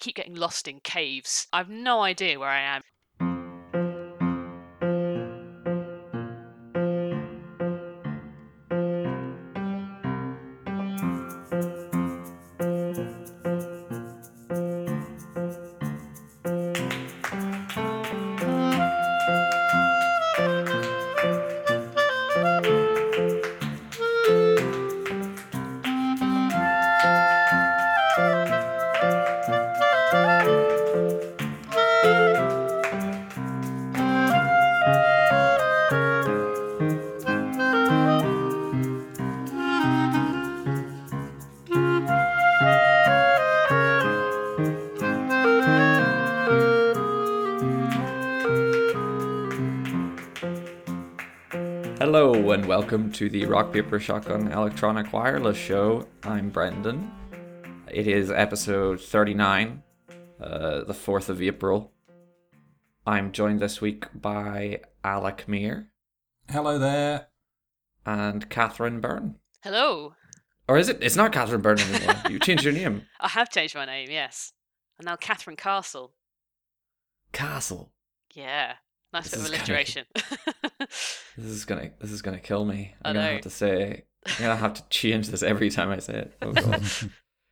keep getting lost in caves. I've no idea where I am. Welcome to the Rock Paper Shotgun Electronic Wireless Show. I'm Brendan. It is episode 39, uh, the 4th of April. I'm joined this week by Alec Meer Hello there. and Katharine Byrne. Hello. Or is it? It's not Katharine Byrne anymore. you changed your name. I have changed my name, yes. I'm now Katharine Castle. Castle. Yeah. Nice This bit of is kinda- alliteration. This is gonna. This is gonna kill me. I I'm gonna have to say. I'm gonna have to change this every time I say it. Oh god.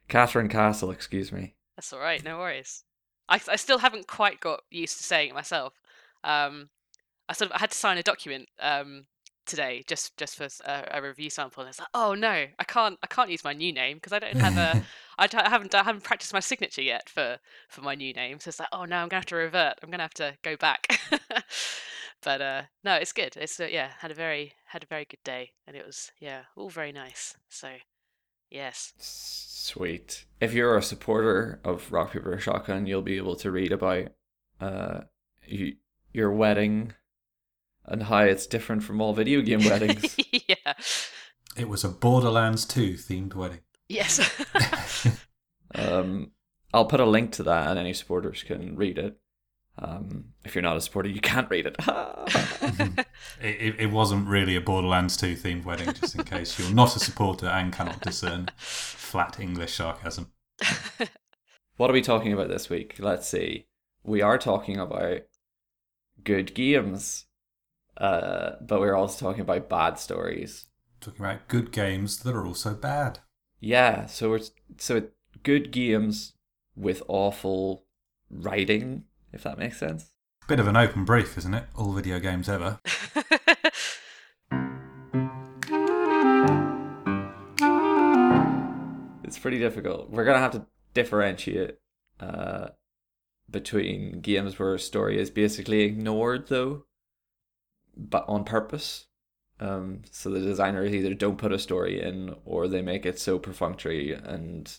Katharine Castle. Excuse me. That's all right, no worries. I, I still haven't quite got used to saying it myself. Um, I sort of I had to sign a document um, today just just for a review sample, and it's like, oh no, I can't I can't use my new name because I don't have a I, d- I haven't I haven't practiced my signature yet for for my new name. So it's like, oh no, I'm gonna have to revert. I'm gonna have to go back. but uh, no, it's good. It's uh, yeah, had a very had a very good day, and it was yeah, all very nice. So yes, Sweet. If you're a supporter of Rock Paper Shotgun, you'll be able to read about uh you, your wedding and how it's different from all video game weddings. yeah, It was a Borderlands 2 themed wedding. Yes. um, I'll put a link to that, and any supporters can read it. Um, if you're not a supporter, you can't read it. It, it, it wasn't really a Borderlands 2 themed wedding, just in case you're not a supporter and cannot discern flat English sarcasm. what are we talking about this week? Let's see. We are talking about good games, uh, but we're also talking about bad stories. Talking about good games that are also bad. Yeah, so it's so it, good games with awful writing, if that makes sense. Bit of an open brief, isn't it? All video games ever. It's pretty difficult. We're gonna have to differentiate uh, between games where a story is basically ignored, though, but on purpose. Um, so the designers either don't put a story in, or they make it so perfunctory and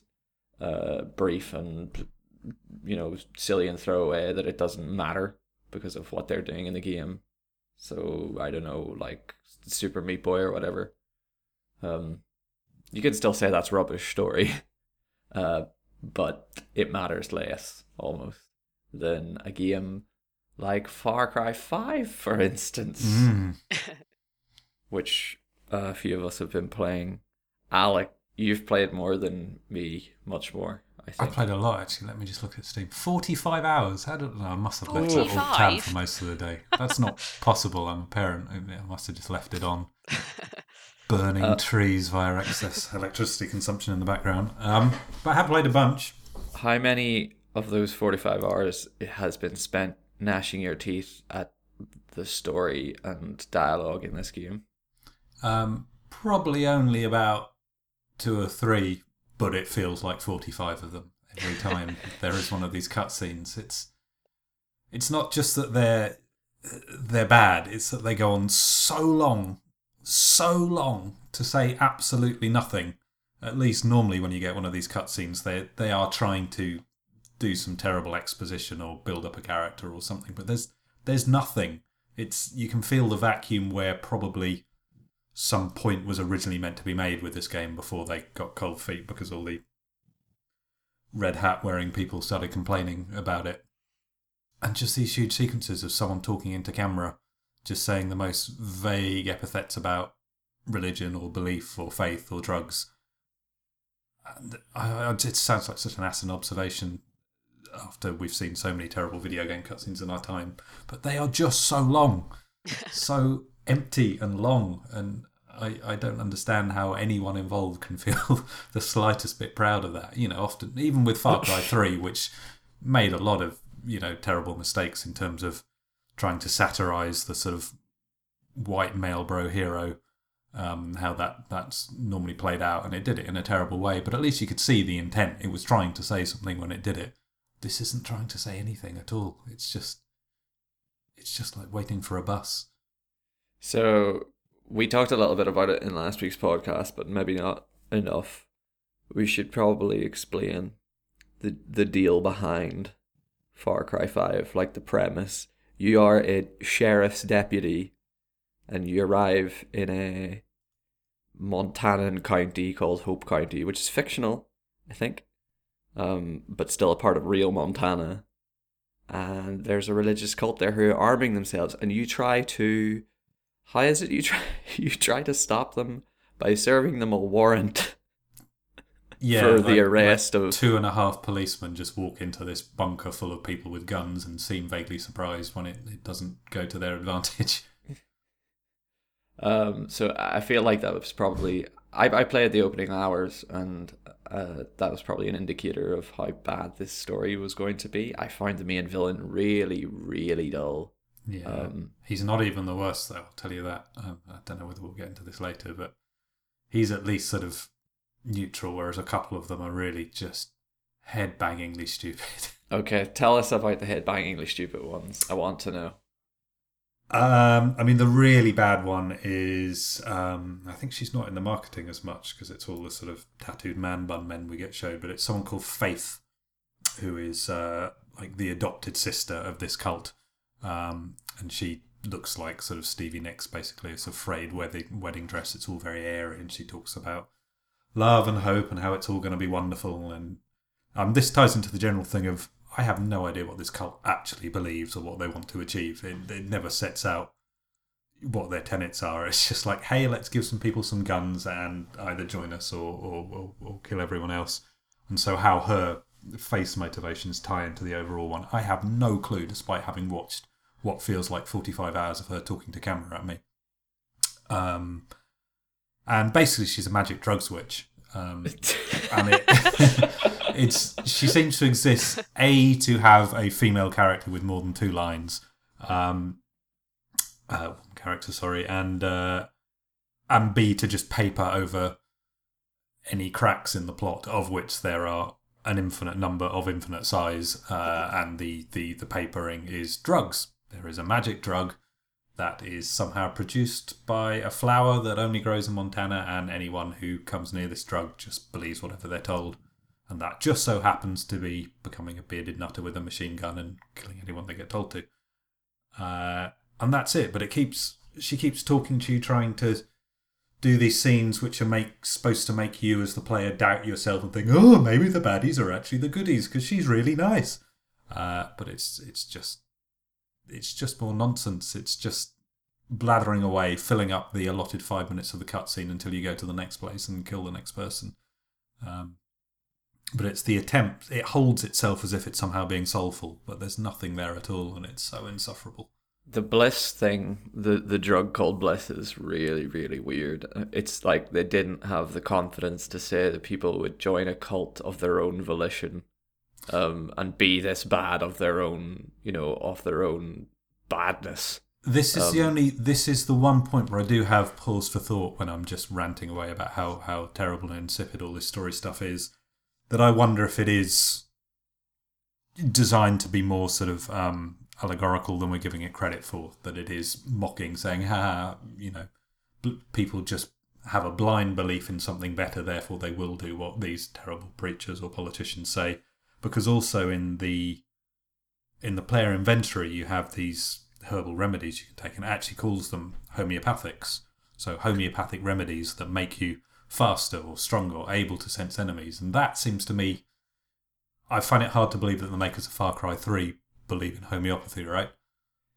uh, brief and you know silly and throwaway that it doesn't matter because of what they're doing in the game. So I don't know, like Super Meat Boy or whatever. Um, you can still say that's rubbish story, uh, but it matters less almost than a game like Far Cry Five, for instance, Mm. which uh, a few of us have been playing. Alec, you've played more than me, much more. I I played a lot actually. Let me just look at Steam. Forty-five hours. How did no, I must have left it all tab for most of the day. That's not possible. I'm a parent. I must have just left it on, burning Uh, trees via excess electricity consumption in the background. Um, but I have played a bunch. How many of those forty-five hours it has been spent gnashing your teeth at the story and dialogue in this game? Um, probably only about two or three, but it feels like forty-five of them every time there is one of these cutscenes. It's it's not just that they're they're bad; it's that they go on so long, so long to say absolutely nothing. At least normally, when you get one of these cutscenes, they they are trying to do some terrible exposition or build up a character or something. But there's there's nothing. It's you can feel the vacuum where probably some point was originally meant to be made with this game before they got cold feet because all the red hat wearing people started complaining about it. And just these huge sequences of someone talking into camera, just saying the most vague epithets about religion or belief or faith or drugs. And I, I, it sounds like such an asinine observation. after we've seen so many terrible video game cutscenes in our time, but they are just so long, so empty and long, and I, I don't understand how anyone involved can feel the slightest bit proud of that. You know, often even with Far Cry Three, which made a lot of you know terrible mistakes in terms of trying to satirize the sort of white male bro hero um, how that that's normally played out, and it did it in a terrible way. But at least you could see the intent. It was trying to say something when it did it. This isn't trying to say anything at all. It's just, it's just like waiting for a bus. So we talked a little bit about it in last week's podcast, but maybe not enough. We should probably explain the the deal behind Far Cry Five, like the premise. You are a sheriff's deputy and you arrive in a Montanan county called Hope County, which is fictional, I think, um, but still a part of real Montana. And there's a religious cult there who are arming themselves, and you try to, how is it you try you try to stop them by serving them a warrant Yeah, for like- the arrest like of two and a half policemen just walk into this bunker full of people with guns and seem vaguely surprised when it, it doesn't go to their advantage. Um, so I feel like that was probably I, I played the opening hours, and uh, that was probably an indicator of how bad this story was going to be. I found the main villain really, really dull. Yeah, Um, he's not even the worst, though. I'll tell you that. Um, I don't know whether we'll get into this later, but he's at least sort of neutral, whereas a couple of them are really just head bangingly stupid. Okay, tell us about the headbangingly stupid ones. I want to know. Um, I mean, the really bad one is um, I think she's not in the marketing as much because it's all the sort of tattooed man bun men we get showed, but it's someone called Faith, who is uh, like the adopted sister of this cult, um, and she looks like sort of Stevie Nicks, basically. It's a frayed wedding wedding dress. It's all very airy, and she talks about love and hope and how it's all going to be wonderful. And um, this ties into the general thing of I have no idea what this cult actually believes or what they want to achieve. It, it never sets out what their tenets are. It's just like, hey, let's give some people some guns and either join us or, or, or, or kill everyone else. And so, how her face motivations tie into the overall one, I have no clue, despite having watched what feels like 45 hours of her talking to camera at me. Um, and basically, she's a magic drugs witch. Um, and it, it's she seems to exist a to have a female character with more than two lines, um, uh, one character, sorry, and uh, and b to just paper over any cracks in the plot, of which there are an infinite number of infinite size, uh, and the, the the papering is drugs. There is a magic drug that is somehow produced by a flower that only grows in Montana, and anyone who comes near this drug just believes whatever they're told. And that just so happens to be becoming a bearded nutter with a machine gun and killing anyone they get told to. Uh, and that's it. But it keeps she keeps talking to you, trying to do these scenes which are make supposed to make you as the player doubt yourself and think, oh, maybe the baddies are actually the goodies because she's really nice. Uh, but it's it's just it's just more nonsense. It's just blathering away, filling up the allotted five minutes of the cutscene until you go to the next place and kill the next person. Um, but it's the attempt. It holds itself as if it's somehow being soulful, but there's nothing there at all, and it's so insufferable. The bliss thing, the the drug called bliss, is really really weird. It's like they didn't have the confidence to say that people would join a cult of their own volition, um, and be this bad of their own, you know, of their own badness. This is the Um, only. This is the one point where I do have pause for thought when I'm just ranting away about how how terrible and insipid all this story stuff is. That I wonder if it is designed to be more sort of um, allegorical than we're giving it credit for. That it is mocking, saying, "Ha, ha, you know, bl- people just have a blind belief in something better, therefore they will do what these terrible preachers or politicians say." Because also in the in the player inventory, you have these herbal remedies you can take, and it actually calls them homeopathics. So homeopathic remedies that make you faster or stronger or able to sense enemies, and that seems to me. I find it hard to believe that the makers of Far Cry Three believe in homeopathy, right?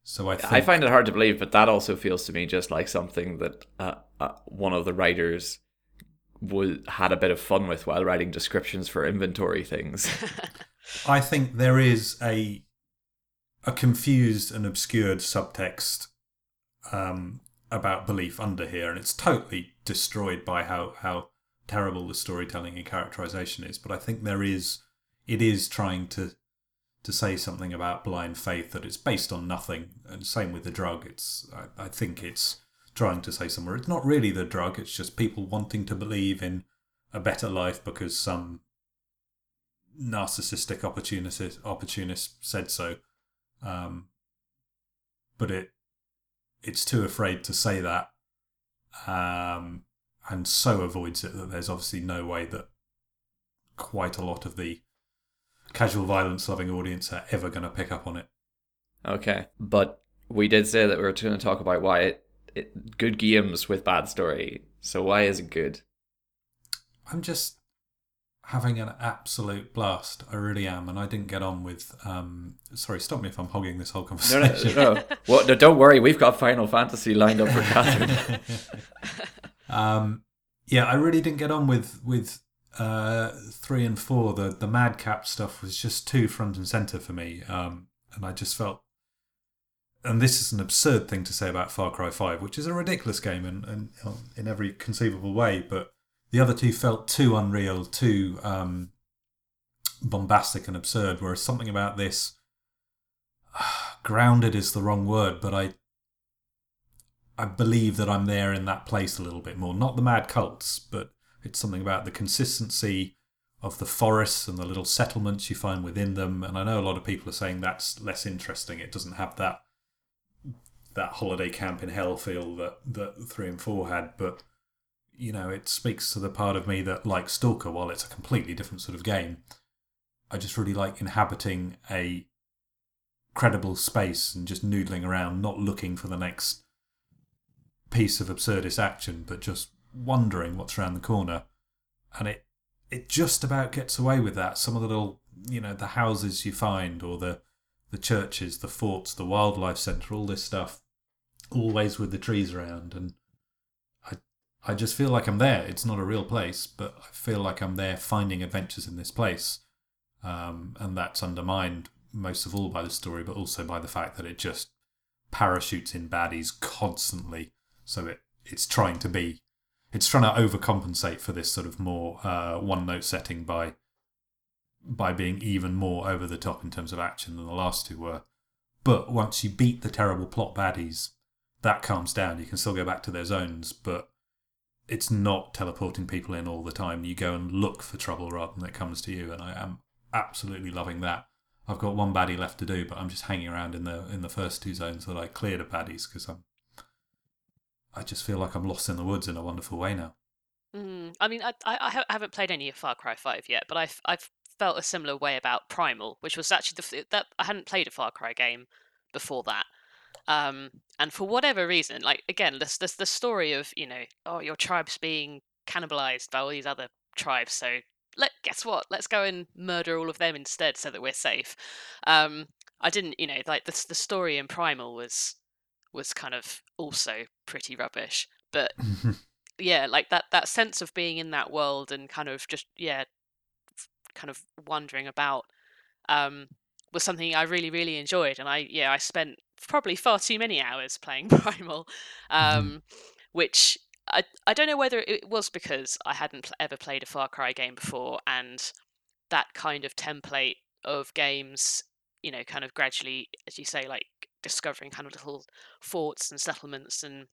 So I think I find it hard to believe, but that also feels to me just like something that uh, uh, one of the writers would had a bit of fun with while writing descriptions for inventory things. I think there is a a confused and obscured subtext um, about belief under here, and it's totally destroyed by how how terrible the storytelling and characterization is. But I think there is it is trying to to say something about blind faith that it's based on nothing, and same with the drug. It's I, I think it's trying to say somewhere it's not really the drug; it's just people wanting to believe in a better life because some narcissistic opportunist opportunist said so. Um, but it it's too afraid to say that, um, and so avoids it that there's obviously no way that quite a lot of the casual violence loving audience are ever going to pick up on it. Okay, but we did say that we were going to talk about why it, it good games with bad story. So why is it good? I'm just having an absolute blast. I really am, and I didn't get on with. Um, sorry, stop me if I'm hogging this whole No, conversation. no, no. Well, no, don't worry. We've got Final Fantasy lined up for Katharine. um, yeah, I really didn't get on with with uh, three and four. The the madcap stuff was just too front and center for me, um, and I just felt. And this is an absurd thing to say about Far Cry Five, which is a ridiculous game in, in, in every conceivable way. But the other two felt too unreal, too um, bombastic and absurd. Whereas something about this, grounded is the wrong word, but I I believe that I'm there in that place a little bit more. Not the mad cults, but it's something about the consistency of the forests and the little settlements you find within them. And I know a lot of people are saying that's less interesting. It doesn't have that that holiday camp in hell feel that that three and four had, but you know, it speaks to the part of me that like Stalker, while it's a completely different sort of game, I just really like inhabiting a credible space and just noodling around, not looking for the next piece of absurdist action, but just wondering what's around the corner. And it it just about gets away with that. Some of the little, you know, the houses you find, or the the churches, the forts, the wildlife centre, all this stuff, always with the trees around, and I I just feel like I'm there. It's not a real place, but I feel like I'm there finding adventures in this place, um, and that's undermined most of all by the story, but also by the fact that it just parachutes in baddies constantly. So it it's trying to be it's trying to overcompensate for this sort of more uh, one note setting by by being even more over the top in terms of action than the last two were. But once you beat the terrible plot baddies, that calms down. You can still go back to their zones, but it's not teleporting people in all the time. You go and look for trouble rather than it comes to you, and I am absolutely loving that. I've got one baddie left to do, but I'm just hanging around in the in the first two zones that I cleared of baddies because I'm I just feel like I'm lost in the woods in a wonderful way now. Mm, I mean, I, I, I haven't played any of Far Cry Five yet, but I've I've felt a similar way about Primal, which was actually the that I hadn't played a Far Cry game before that. Um, and for whatever reason, like again, this this the story of you know, oh, your tribe's being cannibalized by all these other tribes, so let guess what? Let's go and murder all of them instead, so that we're safe. Um, I didn't, you know, like the the story in Primal was was kind of also pretty rubbish, but yeah, like that that sense of being in that world and kind of just yeah, kind of wondering about um, was something I really really enjoyed, and I yeah I spent probably far too many hours playing Primal, um, which I I don't know whether it was because I hadn't pl- ever played a Far Cry game before, and that kind of template of games, you know, kind of gradually, as you say, like discovering kind of little forts and settlements and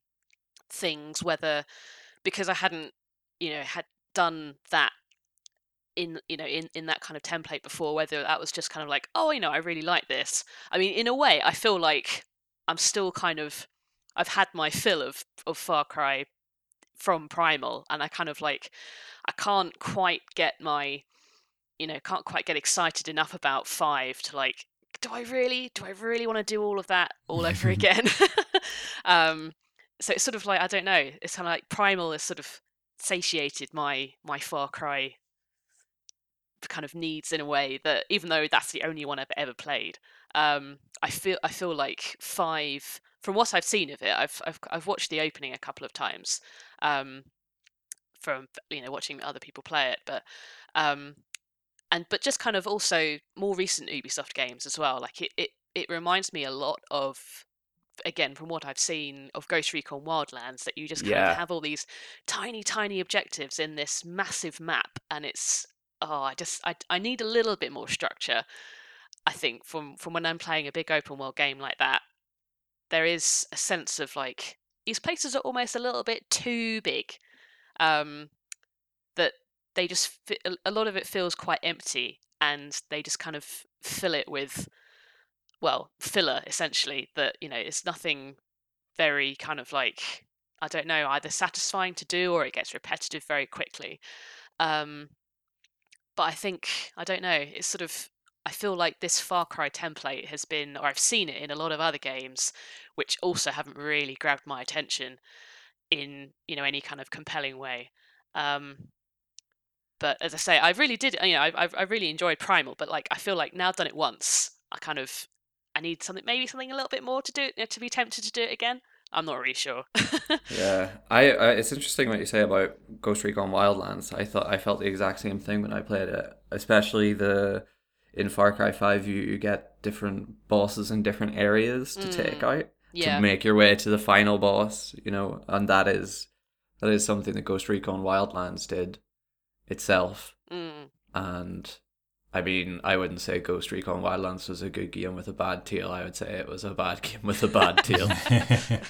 things, whether because I hadn't, you know, had done that in you know in in that kind of template before whether that was just kind of like oh you know I really like this. I mean in a way I feel like I'm still kind of I've had my fill of of Far Cry from Primal and I kind of like I can't quite get my you know can't quite get excited enough about 5 to like do I really do I really want to do all of that all over again um so it's sort of like I don't know. It's kind of like Primal has sort of satiated my my Far Cry kind of needs in a way that even though that's the only one I've ever played, um, I feel I feel like five. From what I've seen of it, I've I've I've watched the opening a couple of times, um, from you know watching other people play it, but um, and but just kind of also more recent Ubisoft games as well. Like it, it, it reminds me a lot of again from what I've seen of Ghost Recon Wildlands that you just kind Yeah. of have all these tiny tiny objectives in this massive map and it's oh I just I, I need a little bit more structure I think from from when I'm playing a big open world game like that there is a sense of like these places are almost a little bit too big um they just a- lot of it feels quite empty and they just kind of fill it with well filler essentially that you know it's nothing very kind of like i don't know either satisfying to do or it gets repetitive very quickly. Um but i think i don't know it's sort of i feel like this far cry template has been or i've seen it in a lot of other games which also haven't really grabbed my attention in you know any kind of compelling way. Um but as I say, I really did. You know, I I I really enjoyed Primal, but like I feel like now I've done it once, I kind of I need something, maybe something a little bit more to do it to be tempted to do it again. I'm not really sure. Yeah, I, I it's interesting what you say about Ghost Recon Wildlands. I thought I felt the exact same thing when I played it, especially the in Far Cry Five. You, you get different bosses in different areas to take mm, out yeah, to make your way to the final boss. You know, and that is that is something that Ghost Recon Wildlands did itself. mm, And I mean, I wouldn't say Ghost Recon Wildlands was a good game with a bad tail. I would say it was a bad game with a bad tail.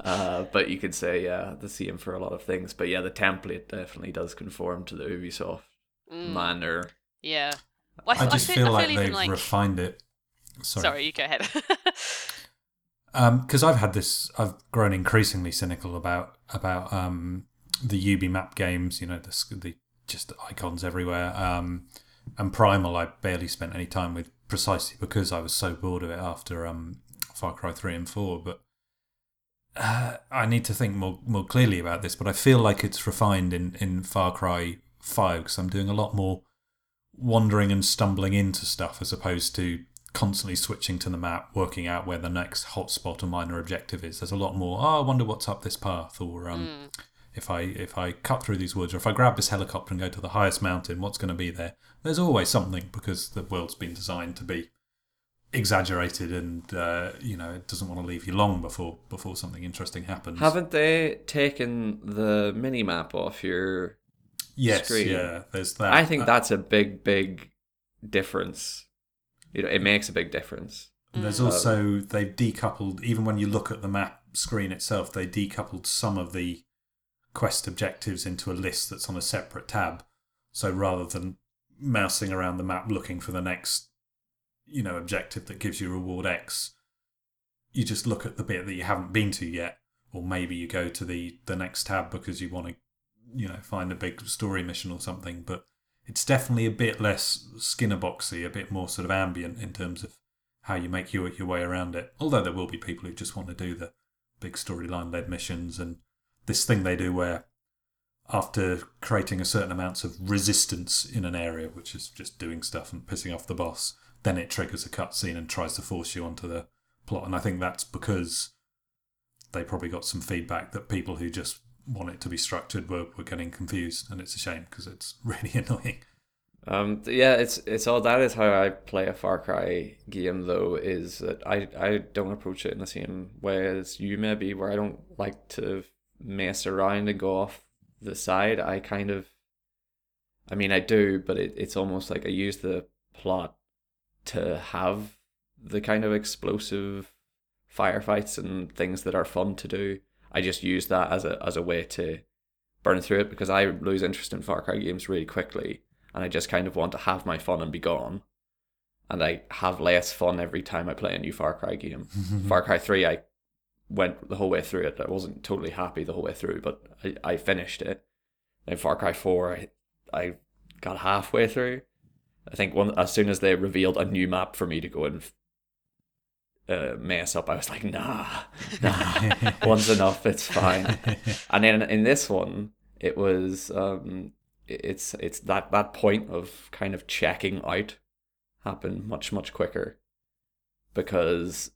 Uh, but you could say, yeah, the same for a lot of things. But yeah, the template definitely does conform to the Ubisoft mm, manner. yeah. Well, I f- just feel, feel I like feel even they've like. refined it. Sorry. Sorry, you go ahead. because I've had this, I've grown increasingly cynical about about um, the Ubi map games. You know, the, the just icons everywhere. Um, and Primal, I barely spent any time with precisely because I was so bored of it after um, Far Cry three and four. But uh, I need to think more more clearly about this. But I feel like it's refined in in Far Cry five because I'm doing a lot more wandering and stumbling into stuff as opposed to constantly switching to the map, working out where the next hotspot or minor objective is. There's a lot more. Oh, I wonder what's up this path, or um, Mm, if I if I cut through these woods, or if I grab this helicopter and go to the highest mountain, what's going to be there? There's always something because the world's been designed to be exaggerated, and uh, you know it doesn't want to leave you long before before something interesting happens. Haven't they taken the mini map off your? yes, screen? yeah. There's that. I think Uh, that's a big, big difference. You know, it makes a big difference. There's Mm. also they've decoupled even when you look at the map screen itself, they decoupled some of the quest objectives into a list that's on a separate tab. So rather than mousing around the map looking for the next, you know, objective that gives you reward X, you just look at the bit that you haven't been to yet, or maybe you go to the the next tab because you want to, you know, find a big story mission or something. But it's definitely a bit less Skinner boxy, a bit more sort of ambient in terms of how you make your your way around it. Although there will be people who just want to do the big storyline led missions and this thing they do where after creating a certain amounts of resistance in an area, which is just doing stuff and pissing off the boss, then it triggers a cutscene and tries to force you onto the plot. And I think that's because they probably got some feedback that people who just want it to be structured were, were getting confused, and it's a shame because it's really annoying. Um, yeah, it's it's all that is how I play a Far Cry game though. Is that I I don't approach it in the same way as you maybe, where I don't like to mess around and go off the side. I kind of, I mean, I do, but it, it's almost like I use the plot to have the kind of explosive firefights and things that are fun to do. I just use that as a as a way to burn through it because I lose interest in Far Cry games really quickly and I just kind of want to have my fun and be gone. And I have less fun every time I play a new Far Cry game. Far Cry 3, I went the whole way through it. I wasn't totally happy the whole way through, but I, I finished it. Then Far Cry 4, I, I got halfway through. I think one as soon as they revealed a new map for me to go and uh, mess up, I was like, nah, nah, one's enough, it's fine. And then in this one, it was um, it's it's that that point of kind of checking out happened much much quicker because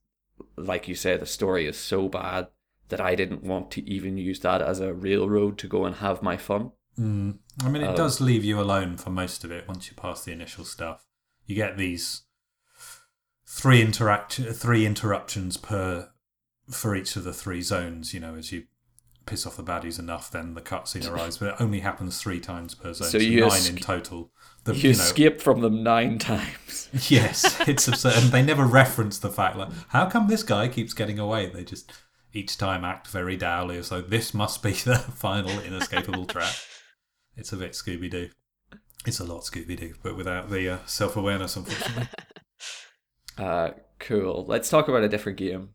like you say the story is so bad that I didn't want to even use that as a railroad to go and have my fun Mm. I mean, it Um, does leave you alone for most of it once you pass the initial stuff. You get these three interact three interruptions per for each of the three zones. You know, as you piss off the baddies enough, then the cutscene arrives. But it only happens three times per zone, So so, nine es- in total. The, You you know, escape from them nine times. Yes, it's absurd. And they never reference the fact like, how come this guy keeps getting away? They just each time act very dourly as though this must be the final inescapable trap. It's a bit Scooby Doo. It's a lot Scooby Doo, but without the uh, self awareness, unfortunately. Uh, cool. Let's talk about a different game.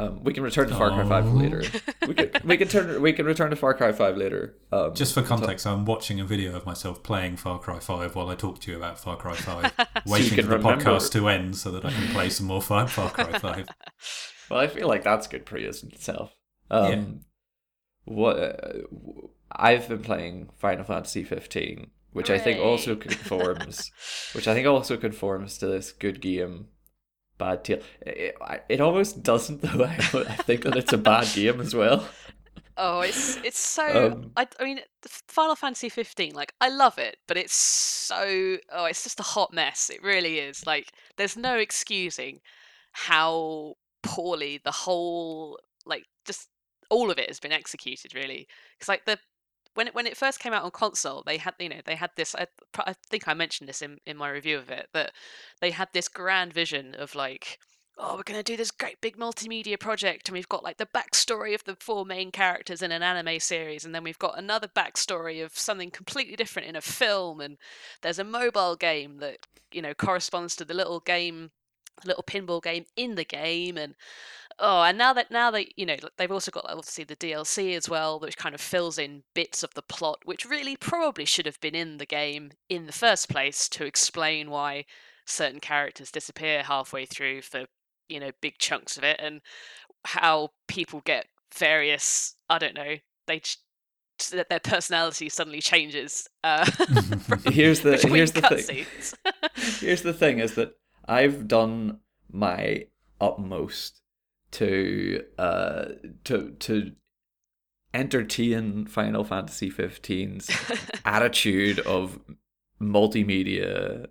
Um, we can return to Far Cry Five Oh. later. We can we can turn we can return to Far Cry Five later. Um, Just for context, I'm watching a video of myself playing Far Cry 5 while I talk to you about Far Cry 5, waiting can for the remember. podcast to end so that I can play some more Far, Far Cry 5. Well, I feel like that's good praise in itself. Um, Yeah. What uh, I've been playing Final Fantasy 15, which I think also conforms, which I think also conforms to this good game, bad deal. It, it, almost doesn't though. I, I think that it's a bad game as well. Oh, it's it's so. Um, I, I mean, Final Fantasy 15. Like, I love it, but it's so. Oh, it's just a hot mess. It really is. Like, there's no excusing how poorly the whole, like, just all of it has been executed. Really, because like the when it when it first came out on console, they had you know they had this. I, I think I mentioned this in in my review of it that they had this grand vision of like oh, we're going to do this great big multimedia project, and we've got like the backstory of the four main characters in an anime series, and then we've got another backstory of something completely different in a film, and there's a mobile game that you know corresponds to the little game, little pinball game in the game, and oh, and now that now that you know they've also got obviously the DLC as well, which kind of fills in bits of the plot, which really probably should have been in the game in the first place to explain why certain characters disappear halfway through for you know big chunks of it and how people get various i don't know they that their personality suddenly changes uh Here's the here's the thing. Here's the thing: is that I've done my utmost to uh to to entertain Final Fantasy 15's attitude of multimedia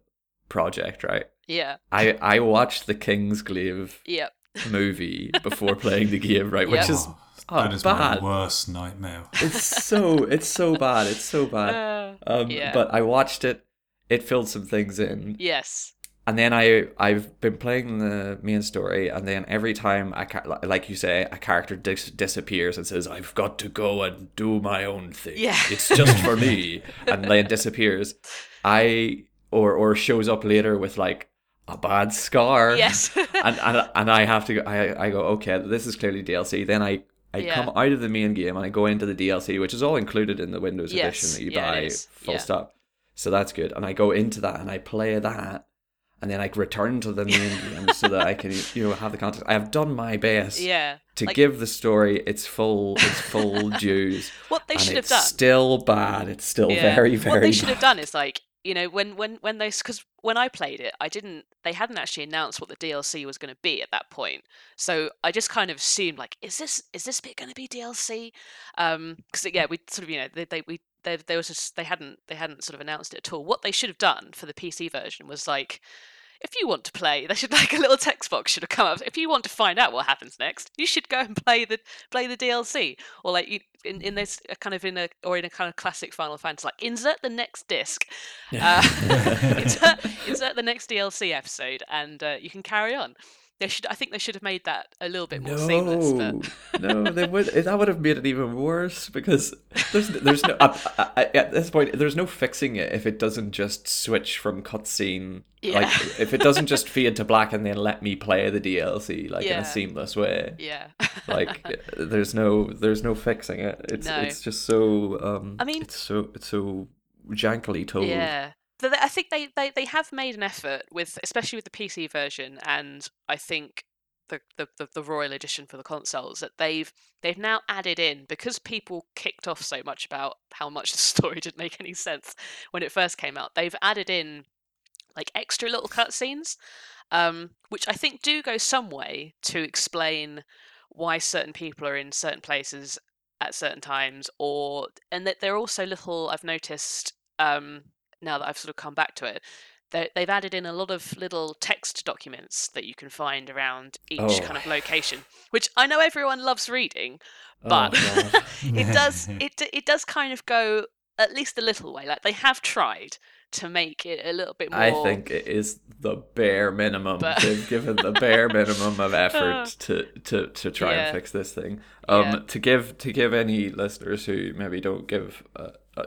project. Right? yeah I I watched the Kingsglaive yeah movie before playing the game. Right? Which Yeah. is Oh, oh, that is bad. my worst nightmare. It's so it's so bad. It's so bad. Uh, Um, yeah. but I watched it. It filled some things in. yes and then I I've been playing the main story, and then every time I ca- like you say a character dis- disappears and says I've got to go and do my own thing. Yeah. it's just for me, and then disappears. I or or shows up later with like a bad scar. yes and and and I have to go. I I go okay. This is clearly DLC. Then I. I Yeah. come out of the main game and I go into the DLC, which is all included in the Windows Yes, edition that you yeah, buy full yeah. stop. So that's good. And I go into that and I play that, and then I return to the main game so that I can you know have the context. I have done my best yeah to like, give the story its full its full dues. what they should have it's done still bad. It's still Yeah. very very. what they should bad. have done is like you know when when when they because when i played it i didn't they hadn't actually announced what the dlc was going to be at that point so i just kind of assumed like is this is this bit going to be dlc um because yeah we sort of you know they, they we they, they was just they hadn't they hadn't sort of announced it at all what they should have done for the pc version was like if you want to play, they should like a little text box should have come up. If you want to find out what happens next, you should go and play the play the DLC, or like you, in in this uh, kind of in a or in a kind of classic Final Fantasy, like insert the next disc, uh, insert, insert the next DLC episode, and uh, you can carry on. They should, I think, they should have made that a little bit more seamless. But no, they would. That would have made it even worse because there's there's no at, at- at this point there's no fixing it if it doesn't just switch from cutscene. Yeah. Like if it doesn't just fade to black and then let me play the DLC like in a seamless way. yeah, Like there's no there's no fixing it. It's No. it's just so. Um, I mean- it's so it's so jankily told. Yeah. I think they, they, they have made an effort with especially with the PC version and I think the, the, the, the Royal Edition for the consoles that they've they've now added in because people kicked off so much about how much the story didn't make any sense when it first came out. They've added in like extra little cutscenes, um, which I think do go some way to explain why certain people are in certain places at certain times, or and that they're also little. I've noticed um, now that I've sort of come back to it. they- They've added in a lot of little text documents that you can find around each Oh. kind of location, which I know everyone loves reading, Oh, but God. it does it it does kind of go at least a little way. Like they have tried to make it a little bit more. I think it is the bare minimum. But- They've given the bare minimum of effort to, to, to try Yeah. and fix this thing. Um, Yeah. to give to give any listeners who maybe don't give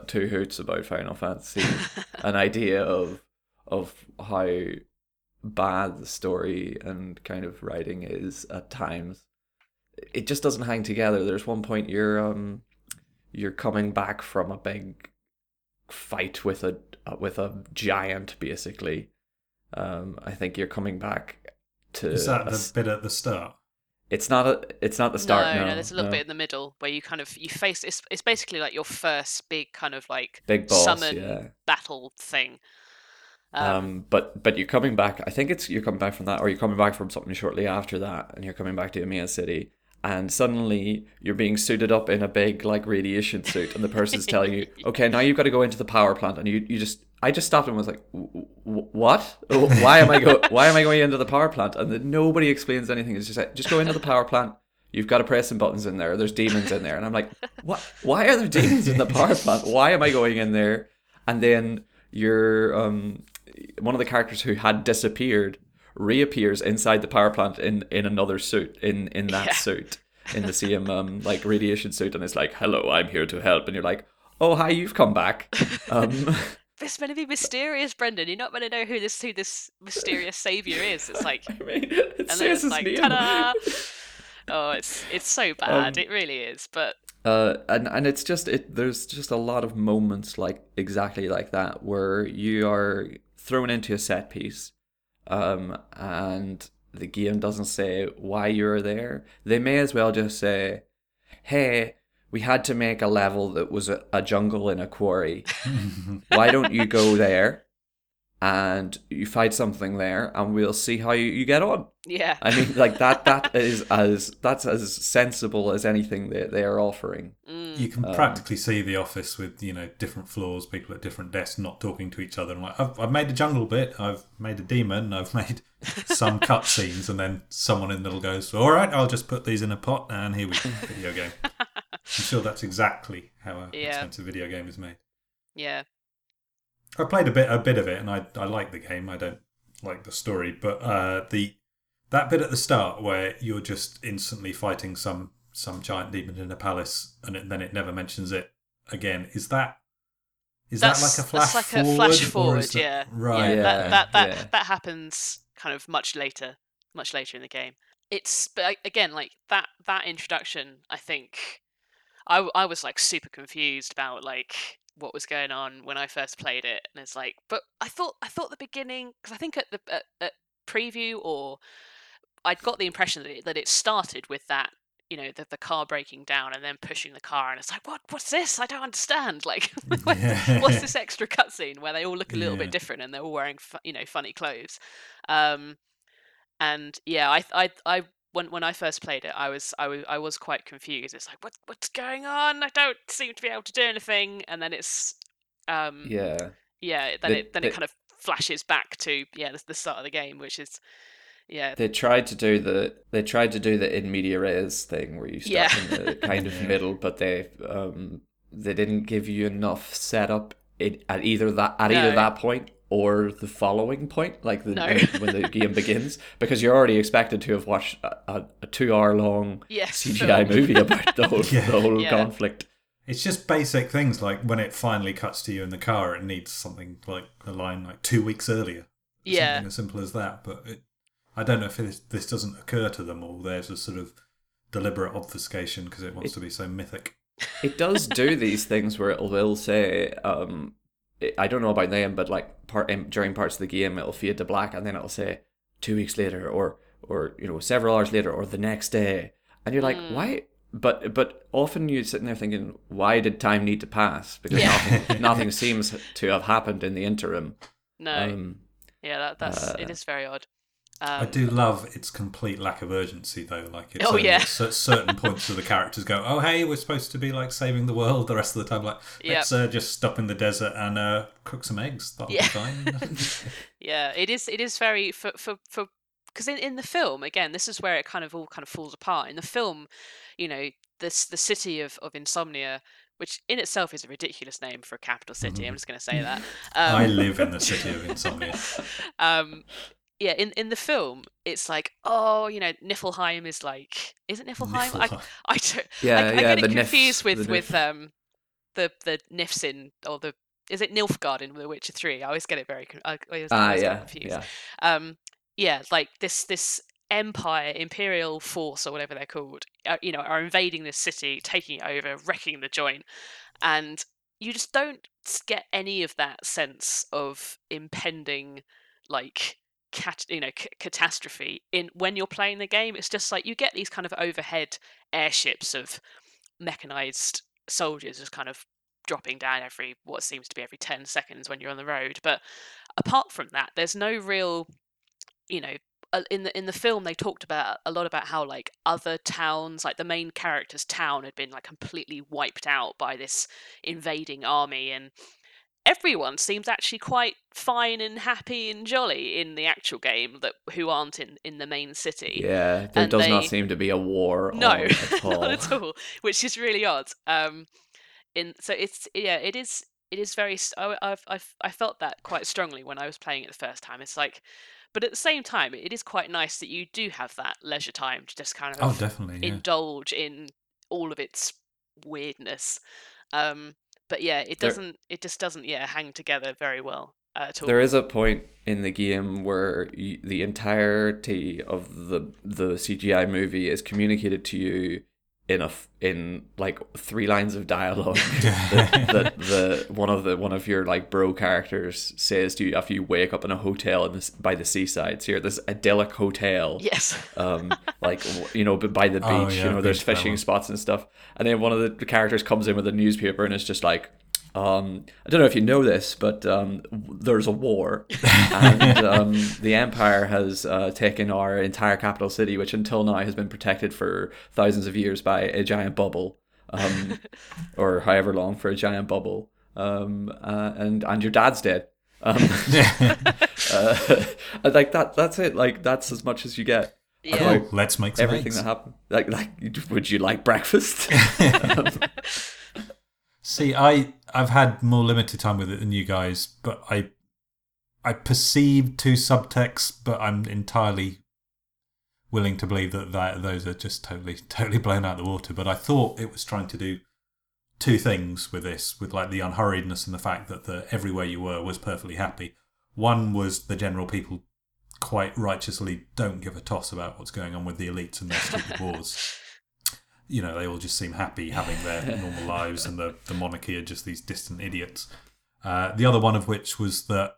two hoots about Final Fantasy an idea of of how bad the story and kind of writing is at times. It just doesn't hang together. There's one point you're um you're coming back from a big fight with a uh, with a giant basically. Um I think you're coming back to Is that a the s- bit at the start? It's not a it's not the start no, no, no, there's a little no. bit in the middle where you kind of you face it's it's basically like your first big kind of like big boss summon yeah battle thing. Um, Um, but but you're coming back. I think it's you're coming back from that, or you're coming back from something shortly after that, and you're coming back to Emiya City, and suddenly you're being suited up in a big like radiation suit, and the person's telling you, okay, now you've got to go into the power plant, and you you just I just stopped and was like, "W- w- what? Why am I go? Why am I going into the power plant? And then nobody explains anything. It's just like, just go into the power plant. You've got to press some buttons in there. There's demons in there, and I'm like, what? Why are there demons in the power plant? Why am I going in there? And then you're um one of the characters who had disappeared reappears inside the power plant in in another suit in in that Yeah. suit in the same um like radiation suit and it's like hello i'm here to help and you're like oh hi you've come back um it's meant to be mysterious, Brendan. You're not meant to know who this who this mysterious savior is. It's like i mean it and then it's like ta-da! Oh, it's it's so bad. Um, it really is. But uh and and it's just it there's just a lot of moments like exactly like that where you are thrown into a set piece um and the game doesn't say why you're there they may as well just say hey we had to make a level that was a, a jungle in a quarry. Why don't you go there and you fight something there and we'll see how you, you get on. Yeah, i mean like that that is as that's as sensible as anything that they are offering. Mm. You can Um, practically see the office with you know different floors, people at different desks, not talking to each other. And like, I've, I've made a jungle bit, I've made a demon, I've made some cutscenes, and then someone in the middle goes, "All right, I'll just put these in a pot, and here we go, video game." I'm sure that's exactly how an Yeah. expensive video game is made. yeah, I played a bit a bit of it, and I I like the game. I don't like the story, but uh, the that bit at the start where you're just instantly fighting some some giant demon in a palace, and it, then it never mentions it again. Is that is that like a flash that's like a forward? flash forward, that- yeah. right. yeah, Yeah, that that that, yeah. that happens kind of much later, much later in the game. It's but again like that that introduction. I think I I was like super confused about like what was going on when I first played it, and it's like, but I thought I thought the beginning because I think at the at, at preview or I'd got the impression that it, that it started with that you know the, the car breaking down and then pushing the car and it's like what what's this I don't understand like what's- Yeah. what's this extra cutscene where they all look a little Yeah. bit different and they're all wearing you know funny clothes um and yeah I I I when when I first played it I was I was I was quite confused. It's like what what's going on? I don't seem to be able to do anything. And then it's um yeah. yeah then The- it then the- it kind of flashes back to yeah the, the start of the game which is yeah. They tried to do the they tried to do the in media res thing where you start Yeah. in the kind of middle but they um they didn't give you enough setup it, at either that at either that point or the following point like the No. when, when the game begins because you're already expected to have watched a, a, a two hour long yes CGI film. movie about the whole Yeah. the whole Yeah. conflict It's just basic things like when it finally cuts to you in the car, it needs something like a line like two weeks earlier. yeah Something as simple as that. But it, I don't know if this, this doesn't occur to them or there's a sort of deliberate obfuscation because it wants to be so mythic. it does do these things where it will say um it- I don't know about them but like part in, during parts of the game it'll fade to black and then it'll say two weeks later or or you know several hours later or the next day and you're like Mm. why but but often you're sitting there thinking why did time need to pass because Yeah. nothing nothing seems to have happened in the interim no um Yeah, that, that's it Uh, is very odd. I Um, do love its complete lack of urgency, though. Like, it's Oh, yeah. at certain points of the characters go, "Oh, hey, we're supposed to be like saving the world." The rest of the time, like, let's uh, just stop in the desert and uh, cook some eggs. That'll Yeah. be fine. Yeah, it is. It is very for for for because in, in the film again, this is where it kind of all kind of falls apart. In the film, you know, this the city of of Insomnia, which in itself is a ridiculous name for a capital city. I'm just going to say that. Um, I live in the city of insomnia. um, yeah, in in the film, it's like, oh, you know, Niflheim is like, is it Niflheim? I Niflheim. I don't. Yeah, I, I yeah. get the it confused nifs, with the with nif- um the the Nifs in or the is it Nilfgaard in The Witcher Three? I always get it very I always, I ah, always get yeah, confused. yeah. Um, yeah, like this this empire, imperial force or whatever they're called, uh, you know, are invading this city, taking it over, wrecking the joint, and you just don't get any of that sense of impending like cat you know c- catastrophe in when you're playing the game it's just like you get these kind of overhead airships of mechanized soldiers just kind of dropping down every what seems to be every 10 seconds when you're on the road but apart from that there's no real you know uh, in the in the film they talked about a lot about how like other towns like the main character's town had been like completely wiped out by this invading army and everyone seems actually quite fine and happy and jolly in the actual game that who aren't in in the main city Yeah, there and does they- not seem to be a war no at all. not at all which is really odd um in so it's yeah it is it is very I've I've i felt that quite strongly when i was playing it the first time it's like but at the same time it is quite nice that you do have that leisure time to just kind of Oh, definitely. Yeah. indulge in all of its weirdness um but yeah it doesn't it just doesn't yeah hang together very well uh, at all. There is a point in the game where you, the entirety of the the CGI movie is communicated to you in a in like three lines of dialogue that, that the one of the one of your like bro characters says to you after you wake up in a hotel in this by the seaside. So you're at this idyllic hotel yes um, like you know, but by the beach, Oh, you know, there's beach that fishing spots and stuff. And then one of the, the characters comes in with a newspaper and is just like, um, I don't know if you know this, but um, there's a war, and um, the Empire has uh, taken our entire capital city, which until now has been protected for thousands of years by a giant bubble, um, or however long for a giant bubble. Um, uh, and and your dad's dead. Um, uh, like that. That's it. Like that's as much as you get yeah Cool. Let's make some everything eggs. that happened. Like, like, would you like breakfast? See, I I've had more limited time with it than you guys, but I I perceived two subtexts, but I'm entirely willing to believe that, that those are just totally totally blown out of the water. But I thought it was trying to do two things with this, with like the unhurriedness and the fact that the everywhere you were was perfectly happy. One was the general people quite righteously don't give a toss about what's going on with the elites and their stupid wars you know, they all just seem happy having their normal lives, and the, the monarchy are just these distant idiots. Uh, the other one of which was that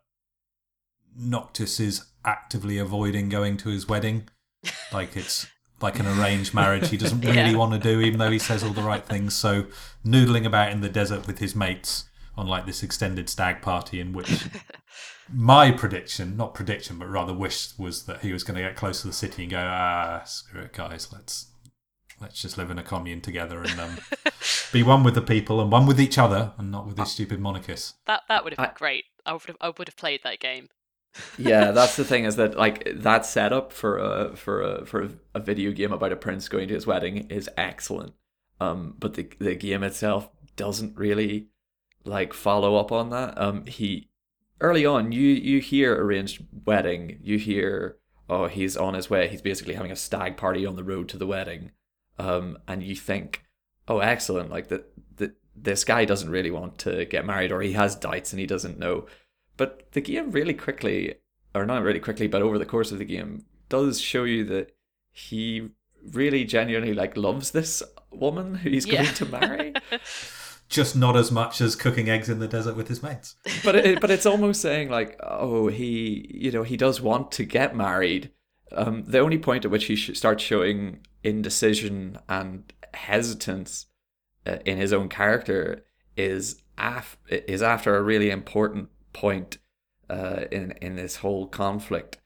Noctis is actively avoiding going to his wedding. Like it's like an arranged marriage he doesn't really Yeah. want to do, even though he says all the right things. So, noodling about in the desert with his mates on like this extended stag party, in which my prediction, not prediction, but rather wish, was that he was going to get close to the city and go, ah, screw it, guys, let's let's just live in a commune together and um, be one with the people and one with each other and not with these stupid monarchists. that that would have been I- great i would have i would have played that game yeah, that's the thing is that like that setup for a for a for a, a video game about a prince going to his wedding is excellent. Um, but the the game itself doesn't really like follow up on that. Um, he early on you you hear arranged wedding, you hear oh he's on his way, he's basically having a stag party on the road to the wedding, um, and you think oh excellent like that that this guy doesn't really want to get married or he has doubts and he doesn't know but the game really quickly or not really quickly but over the course of the game does show you that he really genuinely like loves this woman who he's Yeah. going to marry Just not as much as cooking eggs in the desert with his mates. but it, but it's almost saying like oh he you know he does want to get married um the only point at which he sh- starts showing indecision and hesitance uh, in his own character is af- is after a really important point uh in in this whole conflict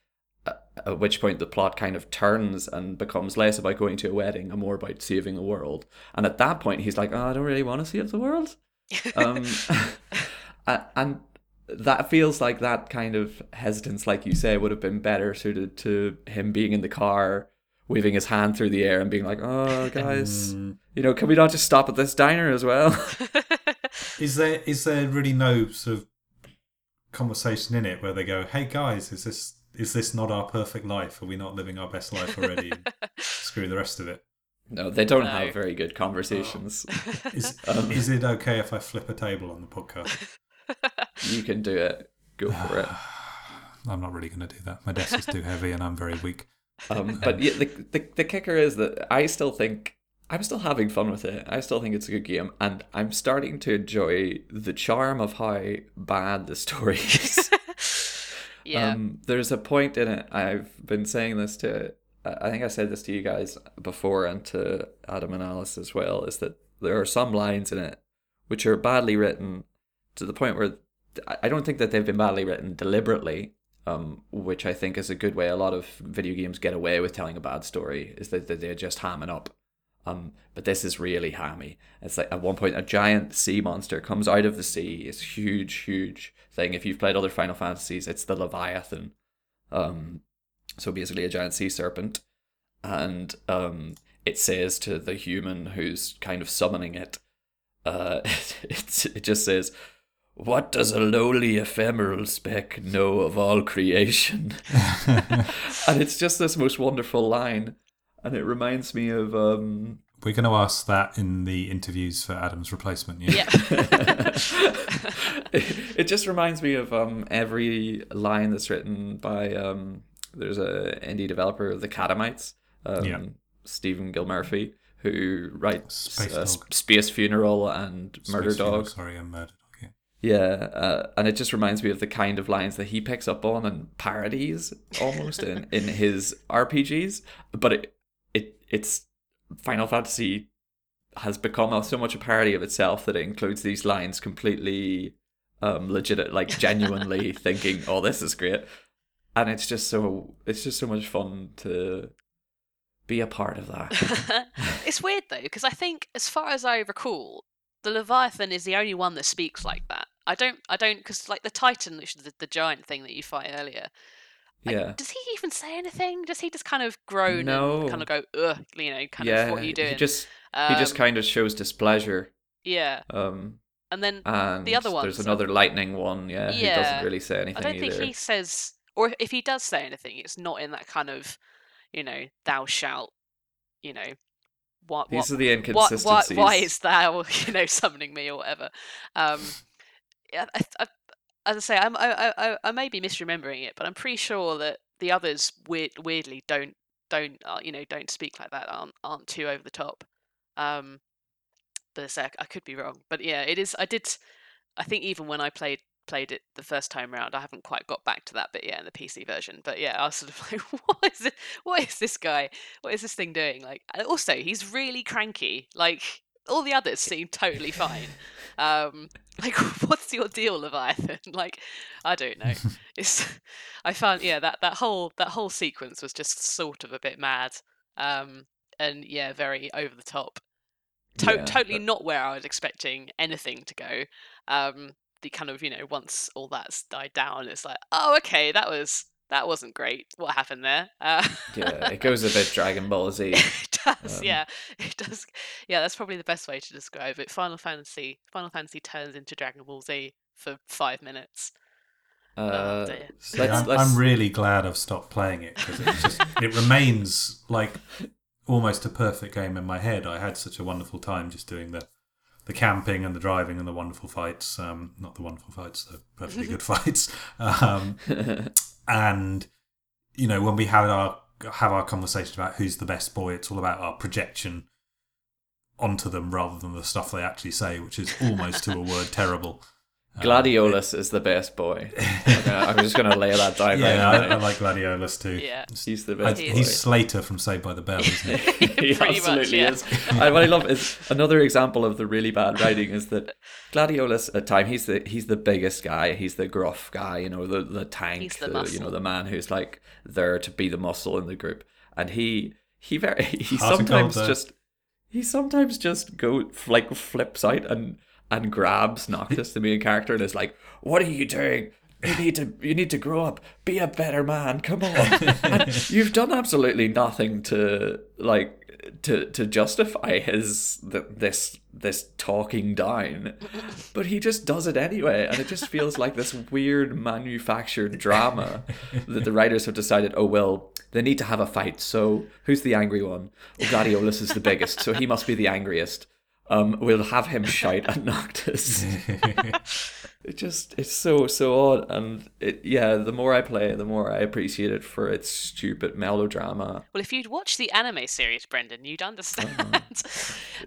uh, At which point the plot kind of turns and becomes less about going to a wedding and more about saving the world. And at that point, he's like, "Oh, I don't really want to save the world." Um, and that feels like that kind of hesitance, like you say, would have been better suited to him being in the car, waving his hand through the air and being like, "Oh, guys, Mm. you know, can we not just stop at this diner as well?" Is there is there really no sort of conversation in it where they go, "Hey guys, is this is this not our perfect life? Are we not living our best life already? Screw the rest of it." no, they don't No. have very good conversations. Is Um. is it okay if I flip a table on the podcast? You can do it. Go for it. I'm not really going to do that. My desk is too heavy and I'm very weak. Um, but yeah, the, the the kicker is that I still think I'm still having fun with it. I still think it's a good game, and I'm starting to enjoy the charm of how bad the story is. yeah. Um, there's a point in it. I've been saying this to. I I think I said this to you guys before, and to Adam and Alice as well. Is that there are some lines in it which are badly written to the point where I- don't think that they've been badly written deliberately. Um, which I think is a good way a lot of video games get away with telling a bad story is that, they're just hamming up. Um, but this is really hammy. It's like at one point a giant sea monster comes out of the sea. It's a huge, huge thing. If you've played other Final Fantasies, it's the Leviathan. Um, so basically a giant sea serpent, and um, it says to the human who's kind of summoning it, uh, it just says, "What does a lowly ephemeral speck know of all creation?" and it's just this most wonderful line, and it reminds me of um, We're going to ask that in the interviews for Adam's replacement. Yeah. yeah. it just reminds me of um, every line that's written by um, there's a indie developer, the Catamites, um, Yeah. Stephen Gilmurphy, who writes Space uh, Dog. Space Funeral and Murder Space Funeral, Sorry, I'm Murder Dog. Yeah. Uh, and it just reminds me of the kind of lines that he picks up on and parodies almost in, in his RPGs. But it it it's Final Fantasy has become so much a parody of itself that it includes these lines completely um legit like genuinely thinking, "Oh, this is great." And it's just so it's just so much fun to be a part of that. it's weird though because I think, as far as I recall, the Leviathan is the only one that speaks like that. I don't, I don't, because like the Titan, which is the, the giant thing that you fight earlier. like, Yeah. does he even say anything? Does he just kind of groan No. and kind of go, ugh, you know, kind yeah, of what are you doing? he just he just Um, kind of shows displeasure. yeah, Um and then and The other one. there's another lightning one, yeah, Yeah. doesn't really say anything. I don't either. think he says, or if he does say anything, it's not in that kind of, you know, thou shalt, you know, what, what These are the inconsistencies. why is thou you know summoning me or whatever. Um yeah I, I, as i say I'm, I, I i may be misremembering it but i'm pretty sure that the others weird, weirdly don't don't uh, you know don't speak like that aren't aren't too over the top. Um but I, I could be wrong. But yeah it is i did i think even when i played played it the first time round i haven't quite got back to that bit yet in the pc version but yeah i was sort of like what is it what is this guy? What is this thing doing? Like also he's really cranky like all the others seem totally fine. Um like what's your deal leviathan? Like i don't know. It's i found yeah that that whole that whole sequence was just sort of a bit mad. Um and yeah very over the top. To- Yeah, totally but- not where i was expecting anything to go. Um the kind of you know once all that's died down it's like oh okay that was that wasn't great what happened there uh, yeah, it goes a bit Dragon Ball Z. it does Um, yeah it does yeah that's probably the best way to describe it final fantasy final fantasy turns into dragon ball z for five minutes Uh, dear. so See, let's, I'm, let's, I'm really glad I've stopped playing it because it just it remains like almost a perfect game in my head. I had such a wonderful time just doing the the camping and the driving and the wonderful fights. Um, not the wonderful fights, the perfectly good fights. Um, and you know when we have our have our conversation about who's the best boy, it's all about our projection onto them rather than the stuff they actually say, which is almost to a word terrible. Uh, Gladiolus is the best boy. Okay, I'm just going to lay that down yeah, right I, I like Gladiolus too. Yeah. He's the I- best He boy. he's Slater from Saved by the Bell, isn't he? he Pretty much, absolutely yeah. is. And what I love is another example of the really bad writing is that Gladiolus at time he's the he's the biggest guy, he's the gruff guy, you know, the the tank, He's the you know, the man who's like there to be the muscle in the group. And he he very he Hot and cold, sometimes just he sometimes just go like flips out and and grabs Noctis, the main character, and is like, "What are you doing? You need to you need to grow up. Be a better man. Come on." you've done absolutely nothing to like to to justify his th- this this talking down, but he just does it anyway, and it just feels like this weird manufactured drama that the writers have decided. Oh well, they need to have a fight. So who's the angry one? Oh, Gladiolus is the biggest, so he must be the angriest. Um, we'll have him shout at Noctis. it just it's so so odd, and it yeah. The more I play, the more I appreciate it for its stupid melodrama. Well, if you'd watched the anime series, Brendan, you'd understand.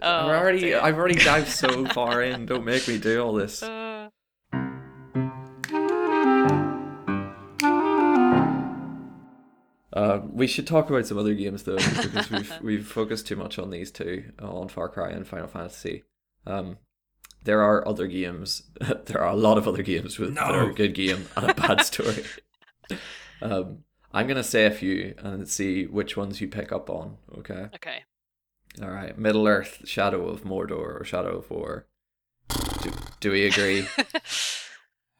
oh, I'm already dear. I've already dived so far in. Don't make me do all this. Uh, Uh, we should talk about some other games though, because we've we've focused too much on these two, on Far Cry and Final Fantasy. Um, there are other games. there are a lot of other games with that are a good game and a bad story. um, I'm gonna say a few and see which ones you pick up on. Okay. okay. All right. Middle Earth, Shadow of Mordor, or Shadow of War. Do, do we agree?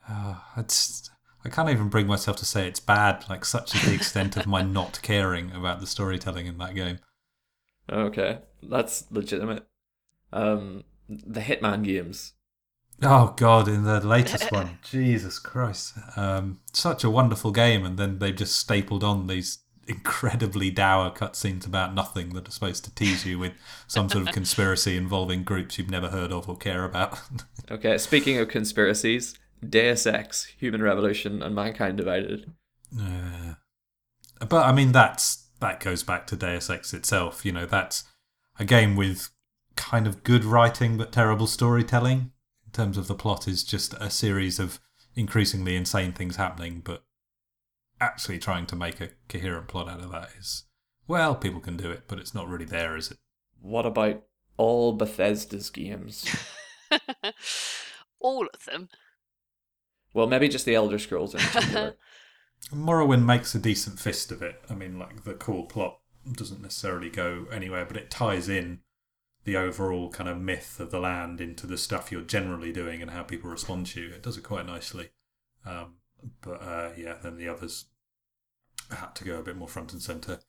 Oh, it's, I can't even bring myself to say it's bad, like such is the extent of my not caring about the storytelling in that game. okay, that's legitimate. Um, the Hitman games. Oh god, in the latest one, Jesus Christ, um, such a wonderful game, and then they've just stapled on these incredibly dour cutscenes about nothing that are supposed to tease you with some sort of conspiracy involving groups you've never heard of or care about. Okay, speaking of conspiracies, Deus Ex, Human Revolution, and Mankind Divided. Uh, but I mean, that's that goes back to Deus Ex itself. You know, that's a game with kind of good writing but terrible storytelling. In terms of the plot, is just a series of increasingly insane things happening, but actually trying to make a coherent plot out of that is well, people can do it, but it's not really there, is it? What about all Bethesda's games? All of them. Well, maybe just the Elder Scrolls in particular. Morrowind makes a decent fist of it. I mean, like the core plot doesn't necessarily go anywhere, but it ties in the overall kind of myth of the land into the stuff you're generally doing and how people respond to you. It does it quite nicely. Um, but uh, yeah, then the others had to go a bit more front and center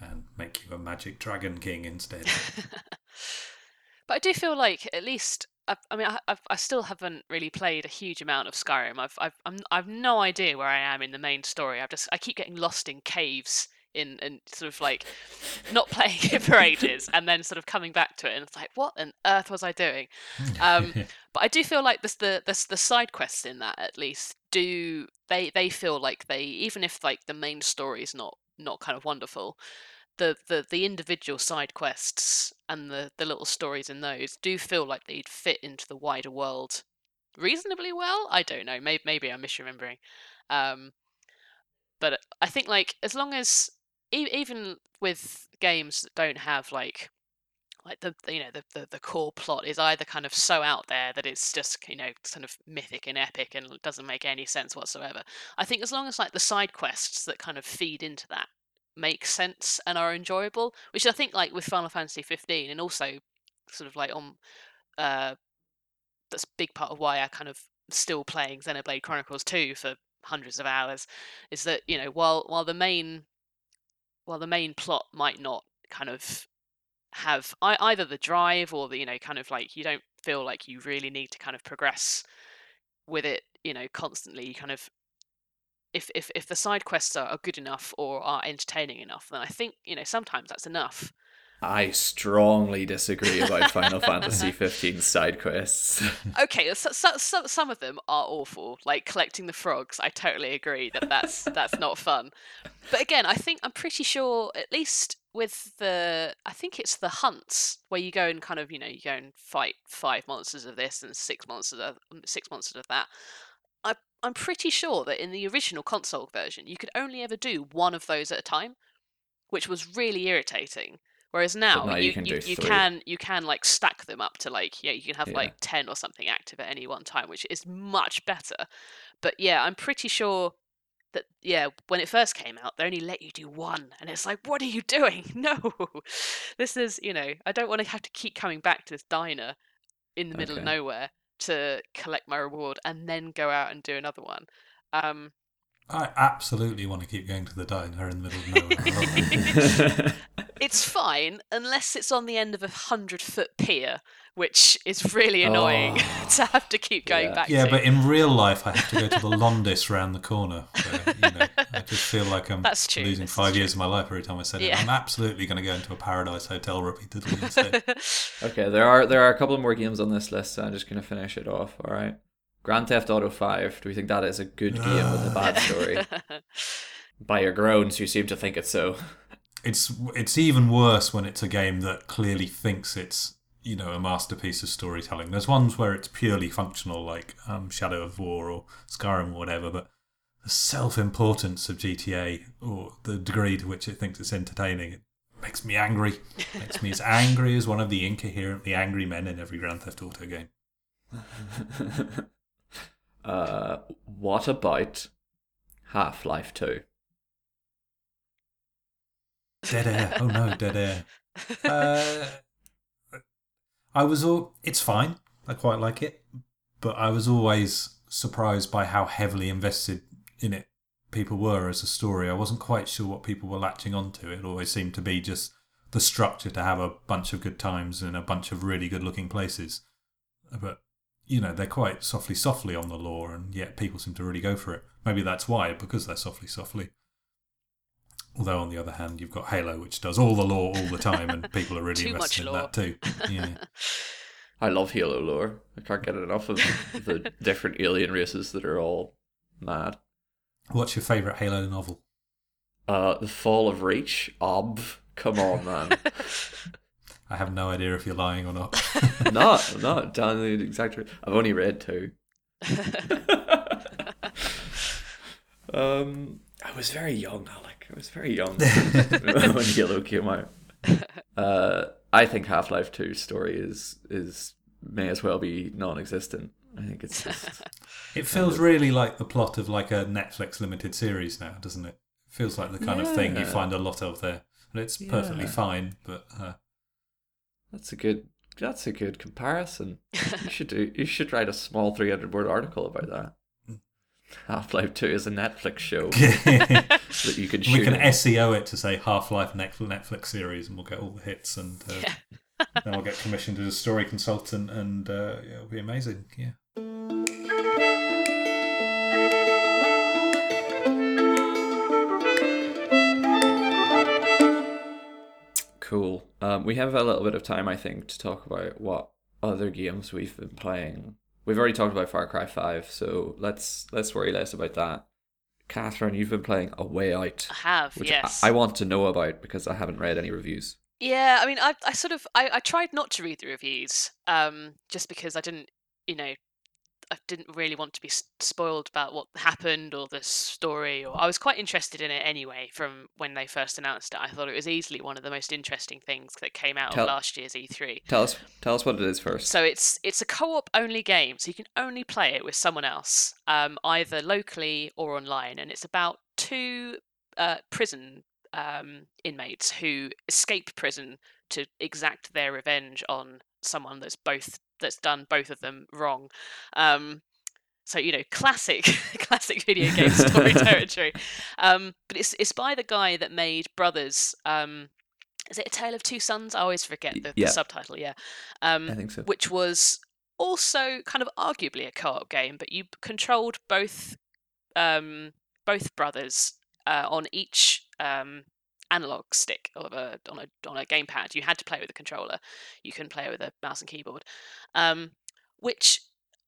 and make you a magic dragon king instead. but I do feel like at least I, I mean I, I've, I still haven't really played a huge amount of Skyrim. I've I've I'm, I've no idea where I am in the main story. I've just I keep getting lost in caves in and sort of like not playing it for ages and then sort of coming back to it and it's like what on earth was I doing? Um, but I do feel like this the the the side quests in that at least do they they feel like they even if like the main story is not not kind of wonderful the, the the individual side quests and the the little stories in those do feel like they'd fit into the wider world reasonably well i don't know maybe maybe i'm misremembering um but i think like as long as e- even with games that don't have like like the, you know the, the the core plot is either kind of so out there that it's just you know kind of mythic and epic and doesn't make any sense whatsoever i think as long as like the side quests that kind of feed into that make sense and are enjoyable which i think like with final fantasy 15 and also sort of like on uh that's a big part of why i kind of still playing xenoblade chronicles 2 for hundreds of hours is that you know while while the main while the main plot might not kind of have either the drive or the you know kind of like you don't feel like you really need to kind of progress with it you know constantly you kind of if if if the side quests are, are good enough or are entertaining enough then i think you know sometimes that's enough I strongly disagree about Final Fantasy 15 side quests. okay so, so, so, some of them are awful like collecting the frogs i totally agree that that's that's not fun but again i think i'm pretty sure at least with the I think it's the hunts where you go and kind of you know you go and fight five monsters of this and six monsters of six monsters of that. I'm pretty sure that in the original console version you could only ever do one of those at a time, which was really irritating. Whereas now, now you, you can you, you can you can like stack them up to like yeah you can have Yeah. like ten or something active at any one time, which is much better. But yeah, I'm pretty sure that yeah when it first came out they only let you do one, and it's like what are you doing? No, this is you know I don't want to have to keep coming back to this diner in the middle of nowhere to collect my reward and then go out and do another one. Um, I absolutely want to keep going to the diner in the middle of nowhere. I love it. it's fine unless it's on the end of a hundred foot pier, which is really annoying Oh, to have to keep going yeah. back yeah, to. but in real life, I have to go to the Londis round the corner. Where, you know, I just feel like I'm That's true, losing this five true. years of my life every time I say it. I'm absolutely going to go into a Paradise Hotel repeatedly instead. okay, there are there are a couple more games on this list, so I'm just gonna finish it off. All right. Grand Theft Auto Five. Do we think that is a good game with a bad story? By your groans, you seem to think it's so. it's it's even worse when it's a game that clearly thinks it's you know a masterpiece of storytelling. There's ones where it's purely functional, like um, Shadow of War or Skyrim or whatever, but the self-importance of GTA or the degree to which it thinks it's entertaining it makes me angry. It makes me as angry as one of the incoherently angry men in every Grand Theft Auto game. uh, what about Half Life Two? Dead air. Oh no, dead air. Uh, I was all. It's fine. I quite like it, but I was always surprised by how heavily invested in it people were as a story. I wasn't quite sure what people were latching onto. It always seemed to be just the structure to have a bunch of good times in a bunch of really good looking places. But you know, they're quite softly, softly on the lore, and yet people seem to really go for it. Maybe that's why, because they're softly, softly. Although on the other hand, you've got Halo, which does all the lore all the time, and people are really invested in lore. that too. Yeah. I love Halo lore. I can't get enough of the different alien races that are all mad. What's your favourite Halo novel? Uh, the Fall of Reach. Ob. Come on, man. I have no idea if you're lying or not. no, no, telling you the exact truth. I've only read two. um, I was very young, Alec. I was very young when Halo came out. Uh, I think Half Life 2 story is is may as well be non-existent. I think it's just It feels really like the plot of like a Netflix limited series now, doesn't it? It feels like the kind of thing you find a lot of there, and it's perfectly Yeah. fine. But uh, that's a good that's a good comparison. You should do you should write a small 300 word article about that. Half Life 2 is a Netflix show that you can shoot. we can in. SEO it to say Half Life Netflix series, and we'll get all the hits, and uh, then we'll get commissioned as a story consultant, and uh, it'll be amazing. Yeah. Um, we have a little bit of time, I think, to talk about what other games we've been playing. We've already talked about Far Cry Five, so let's let's worry less about that. Katharine, you've been playing A Way Out, I have, which yes. I, I want to know about because I haven't read any reviews. Yeah, I mean, I, I sort of, I, I tried not to read the reviews, um, just because I didn't, you know, I didn't really want to be spoiled about what happened or the story. Or I was quite interested in it anyway. From when they first announced it, I thought it was easily one of the most interesting things that came out Tell- of last year's E E3. Tell us, tell us what it is first. So it's it's a co-op only game, so you can only play it with someone else, um, either locally or online, and it's about two uh, prison um, inmates who escape prison to exact their revenge on someone that's both that's done both of them wrong. Um, so you know, classic classic video game story territory. Um, but it's it's by the guy that made Brothers. Um, is it A Tale of Two Sons? I always forget the, Yeah. the subtitle. Yeah. Um, I think so. which was also kind of arguably a co-op game, but you controlled both um, both brothers uh, on each um, analog stick of a on a on a gamepad. You had to play with a controller. You couldn't play with a mouse and keyboard, um, which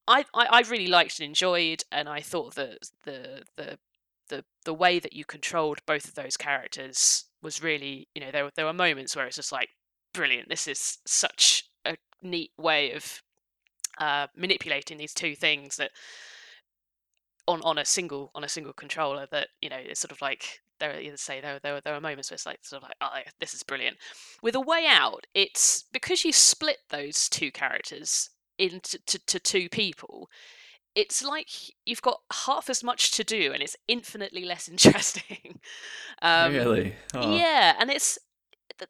I, I I really liked and enjoyed, and I thought that the the the the way that you controlled both of those characters was really you know there were there were moments where it's just like brilliant. This is such a neat way of uh, manipulating these two things that on on a single on a single controller that you know it's sort of like there are say there there there are moments where it's like sort of like oh this is brilliant. With a way out, it's because you split those two characters into to, to two people. It's like you've got half as much to do, and it's infinitely less interesting. um, really? Oh. Yeah, and it's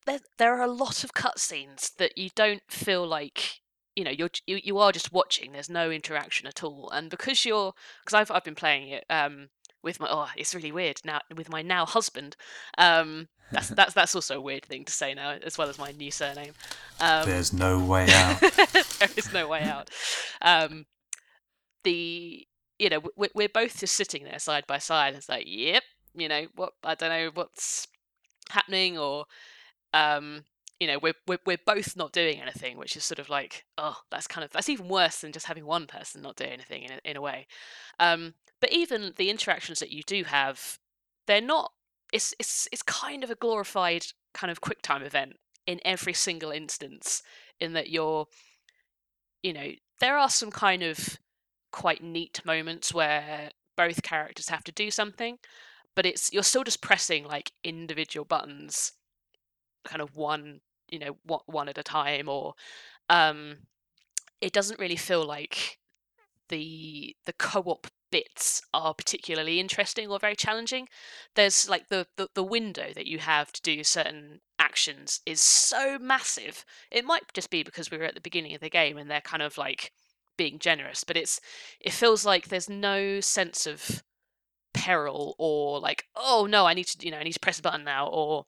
there. There are a lot of cutscenes that you don't feel like you know you're you, you are just watching there's no interaction at all and because you're because I've, I've been playing it um with my oh it's really weird now with my now husband um that's that's that's also a weird thing to say now as well as my new surname um, there's no way out. there is no way out. Um the you know we're, we're both just sitting there side by side it's like yep you know what i don't know what's happening or um you know we're, we're we're both not doing anything which is sort of like oh that's kind of that's even worse than just having one person not doing anything in a, in a way. Um, but even the interactions that you do have they're not it's it's it's kind of a glorified kind of quick time event in every single instance in that you're you know there are some kind of quite neat moments where both characters have to do something but it's you're still just pressing like individual buttons kind of one you know one at a time or um it doesn't really feel like the the co-op bits are particularly interesting or very challenging there's like the, the the window that you have to do certain actions is so massive. It might just be because we were at the beginning of the game and they're kind of like being generous but it's it feels like there's no sense of peril or like oh no i need to you know i need to press a button now or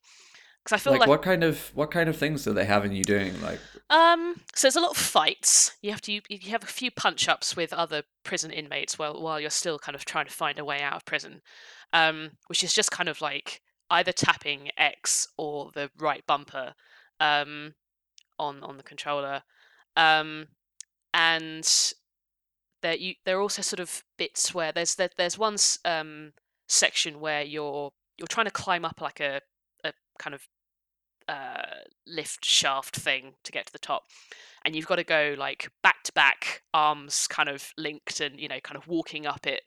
because I feel like, like, what kind of what kind of things do they have in you doing? Like, um, so there's a lot of fights. You have to you, you have a few punch ups with other prison inmates while while you're still kind of trying to find a way out of prison, um, which is just kind of like either tapping X or the right bumper, um, on on the controller, um, and there you there are also sort of bits where there's there, there's one um section where you're you're trying to climb up like a kind of uh, lift shaft thing to get to the top and you've got to go like back to back arms kind of linked and you know kind of walking up it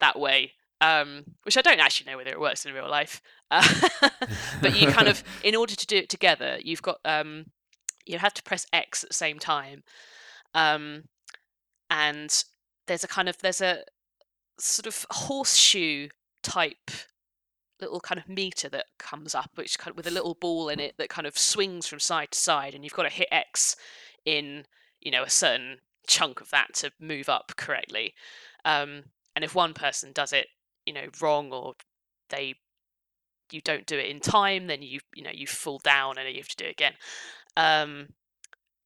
that way um, which i don't actually know whether it works in real life uh, but you kind of in order to do it together you've got um, you have to press x at the same time um, and there's a kind of there's a sort of horseshoe type little kind of meter that comes up, which kind of, with a little ball in it that kind of swings from side to side, and you've got to hit X in you know a certain chunk of that to move up correctly. Um, and if one person does it, you know, wrong or they you don't do it in time, then you you know you fall down and you have to do it again. Um,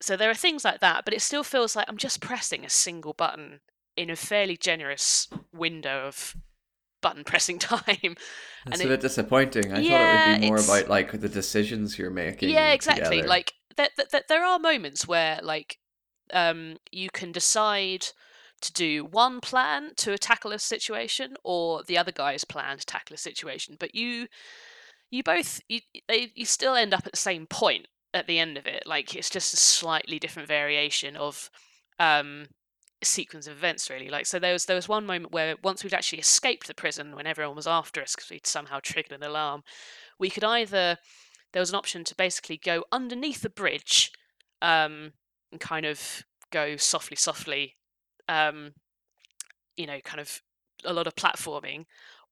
so there are things like that, but it still feels like I'm just pressing a single button in a fairly generous window of button pressing time. It's a bit disappointing. I yeah, thought it would be more about like the decisions you're making. Yeah, exactly. Together. Like that, that, there are moments where like um, you can decide to do one plan to tackle a situation or the other guy's plan to tackle a situation, but you you both you they you still end up at the same point at the end of it. Like it's just a slightly different variation of um, sequence of events really. Like so there was there was one moment where once we'd actually escaped the prison when everyone was after us because we'd somehow triggered an alarm we could either there was an option to basically go underneath the bridge um, and kind of go softly softly um, you know kind of a lot of platforming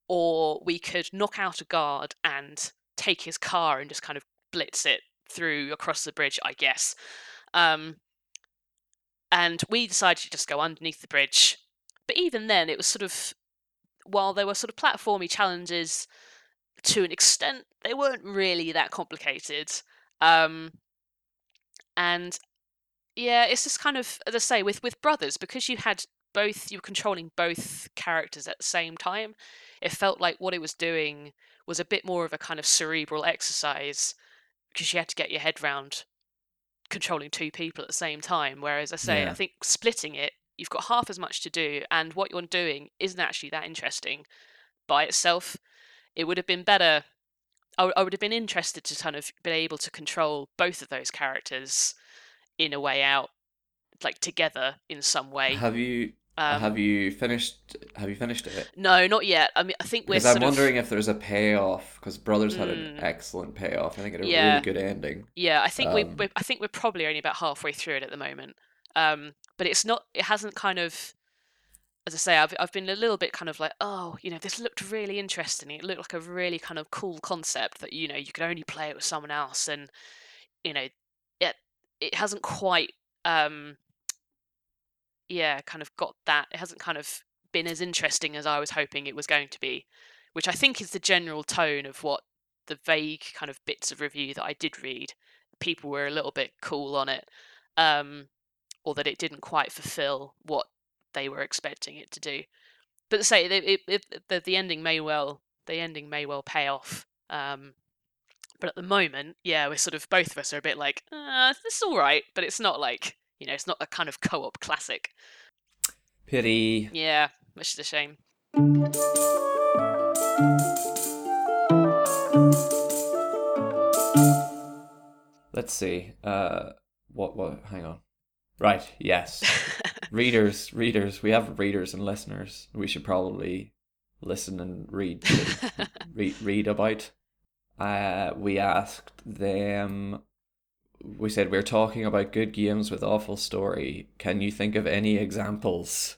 or we could knock out a guard and take his car and just kind of blitz it through across the bridge i guess. Um, and we decided to just go underneath the bridge. But even then, it was sort of while there were sort of platformy challenges to an extent, they weren't really that complicated. Um, and yeah, it's just kind of as I say with with brothers because you had both you were controlling both characters at the same time. It felt like what it was doing was a bit more of a kind of cerebral exercise because you had to get your head round controlling two people at the same time. Whereas I say, yeah. I think splitting it, you've got half as much to do, and what you're doing isn't actually that interesting by itself. It would have been better. I, I would have been interested to kind of be able to control both of those characters in a way out, like together in some way. Have you Um, have you finished have you finished it? no, not yet. I mean, I think we're Because I'm of wondering if there's a payoff. Because Brothers had an Mm. excellent payoff. I think it had a Yeah. really good ending. Yeah, I think we Um, we're, I think we're probably only about halfway through it at the moment. Um, but it's not. It hasn't kind of. As I say, I've I've been a little bit kind of like, oh, you know, this looked really interesting. It looked like a really kind of cool concept that you know you could only play it with someone else, and you know, it it hasn't quite, um, yeah, kind of got that. It hasn't kind of been as interesting as I was hoping it was going to be, which I think is the general tone of what the vague kind of bits of review that I did read. People were a little bit cool on it, um, or that it didn't quite fulfill what they were expecting it to do. But say it, it, it, the the ending may well the ending may well pay off. Um, but at the moment, yeah, we're sort of both of us are a bit like, uh, this is all right, but it's not like you know, it's not a kind of co-op classic. Pity. Yeah, which is a shame. Let's see. Uh, what? What? Hang on. Right. Yes. readers, readers. We have readers and listeners. We should probably listen and read. read, read about. Uh, we asked them. We said we're talking about good games with awful story. Can you think of any examples?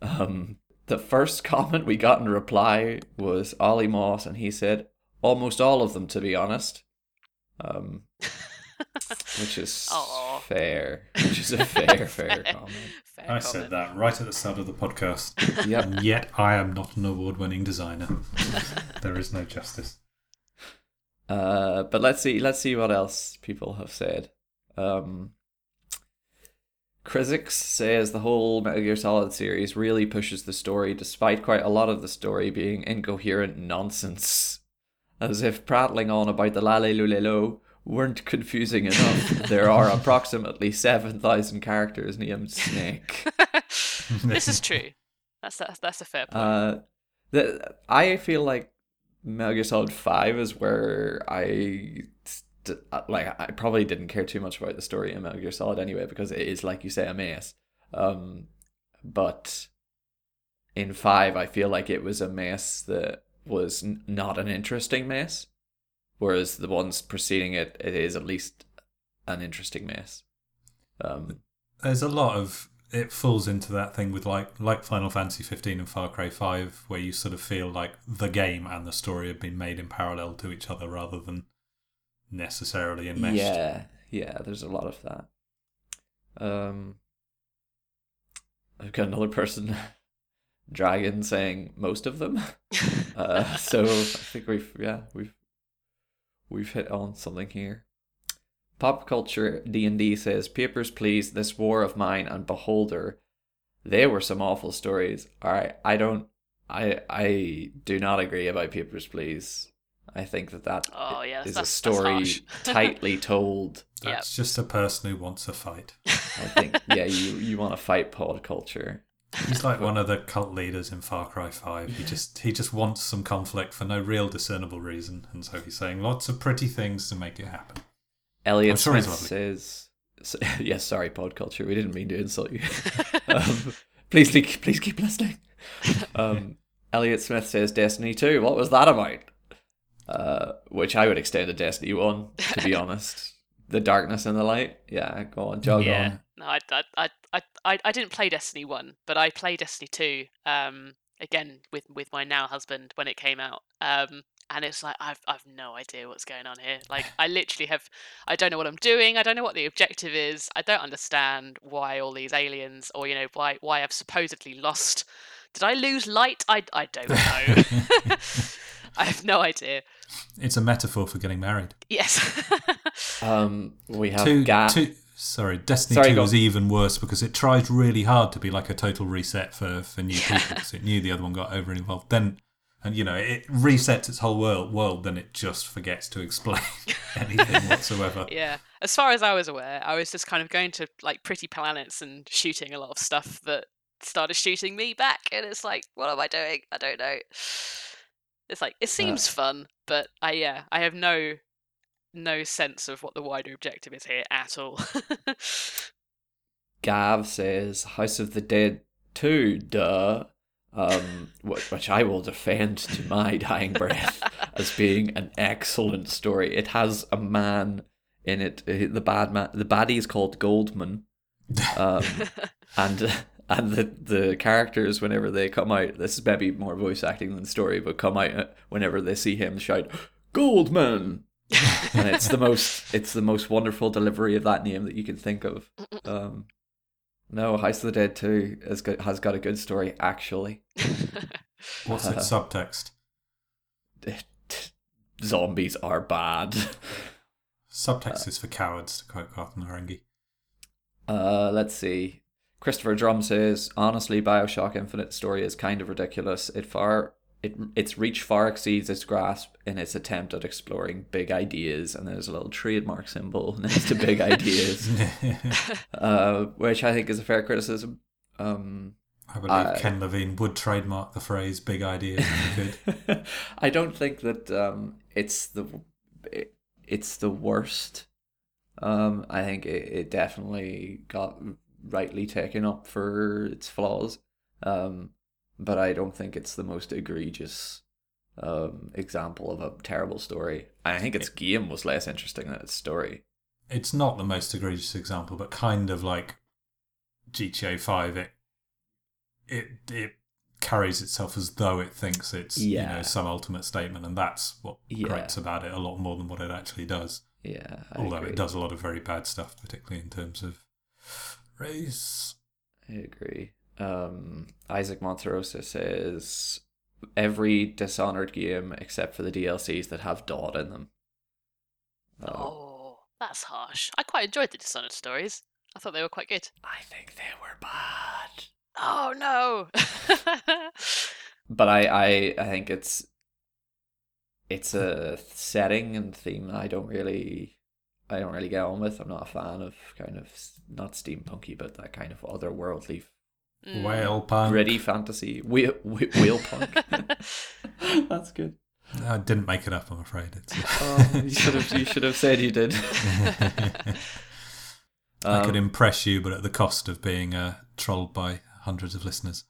Um, the first comment we got in reply was Ollie Moss, and he said almost all of them, to be honest. Um, which is Aw. fair. Which is a fair, fair comment. Fair I comment. said that right at the start of the podcast. Yep. and yet I am not an award winning designer. there is no justice. Uh, but let's see. Let's see what else people have said. Um, Krizix says the whole Metal Gear Solid series really pushes the story, despite quite a lot of the story being incoherent nonsense. As if prattling on about the La-Li-Lu-Le-Lo weren't confusing enough. there are approximately seven thousand characters named Snake. this is true. That's that's, that's a fair point. Uh, the, I feel like Metal Gear Solid Five is where I uh, like. I probably didn't care too much about the story in Metal Gear Solid anyway because it is like you say a mess. Um, but in Five, I feel like it was a mess that was n- not an interesting mess, whereas the ones preceding it, it is at least an interesting mess. Um, There's a lot of it falls into that thing with like like Final Fantasy 15 and Far Cry 5 where you sort of feel like the game and the story have been made in parallel to each other rather than necessarily enmeshed. Yeah, yeah, there's a lot of that. Um I've got another person dragon saying most of them. Uh so I think we've yeah, we've we've hit on something here. Pop culture D&D says, "Papers please, this war of mine and Beholder. They were some awful stories." All right, I don't I I do not agree about Papers please. I think that that Oh, yeah, is that's- a story tightly told. That's just a person who wants a fight. I think yeah, you you want to fight pod culture. He's like one of the cult leaders in Far Cry 5. He just he just wants some conflict for no real discernible reason, and so he's saying lots of pretty things to make it happen. Elliot I'm Smith lovely. says, s- "Yes, sorry, pod culture. We didn't mean to insult you. um, please, please, please keep listening." Um, Elliot Smith says, "Destiny Two. What was that about?" Uh, which I would extend to Destiny One, to be honest. The darkness and the light. Yeah, go on, jog yeah. on. No, I, I, I, I, I, I didn't play Destiny One, but I played Destiny Two. Um, again with with my now husband when it came out. Um, and it's like I've I've no idea what's going on here. Like I literally have, I don't know what I'm doing. I don't know what the objective is. I don't understand why all these aliens, or you know, why why I've supposedly lost. Did I lose light? I I don't know. I have no idea. It's a metaphor for getting married. Yes. Um, we have two, Ga- two, sorry, Destiny Sorry, 2 go was even worse because it tried really hard to be like a total reset for, for new people because it knew the other one got over involved. Then, and you know, it resets its whole world, world then it just forgets to explain anything whatsoever. Yeah. As far as I was aware, I was just kind of going to like pretty planets and shooting a lot of stuff that started shooting me back. And it's like, what am I doing? I don't know. It's like it uh, seems fun, but I yeah, I have no no sense of what the wider objective is here at all. Gav says House of the Dead 2, duh. Um, wh- which I will defend to my dying breath as being an excellent story. It has a man in it. uh, The bad man, the baddie is called Goldman, um, and and the the characters whenever they come out, this is maybe more voice acting than story, but come out uh, whenever they see him shout Goldman, and it's the most it's the most wonderful delivery of that name that you can think of. Um, no, House of the Dead Two has got has got a good story actually. What's its subtext? Zombies are bad. Subtext is for cowards, to quote Garth Marenghi. Uh, let's see. Christopher Drum says, honestly, Bioshock Infinite story is kind of ridiculous. It far it its reach far exceeds its grasp in its attempt at exploring big ideas, and there's a little trademark symbol next to big ideas, uh, which I think is a fair criticism. Um, I believe Ken Levine would trademark the phrase "big ideas." if. I don't think that um, it's the it, it's the worst. Um, I think it, it definitely got rightly taken up for its flaws. Um, but I don't think it's the most egregious um, example of a terrible story. I think its game was less interesting than its story. it's not the most egregious example, but kind of like GTA Five. It it it carries itself as though it thinks it's you know some ultimate statement, and that's what Yeah. grates about it a lot more than what it actually does. Yeah, I Although agree. it does a lot of very bad stuff, particularly in terms of race. I agree. Um, Isaac Monterosa says every Dishonored game except for the DLCs that have Daud in them. Uh, oh, that's harsh. I quite enjoyed the Dishonored stories. I thought they were quite good. I think they were bad. Oh no. But I, I, I think it's it's a setting and theme that I don't really I don't really get on with. I'm not a fan of kind of not steampunky, but that kind of otherworldly, Mm. Whale punk. gritty fantasy. Wheel, wheel, wheel punk. That's good. I didn't make it up. I'm afraid. It's. Oh, you should have you should have said you did. I could Um, impress you, but at the cost of being uh, trolled by hundreds of listeners.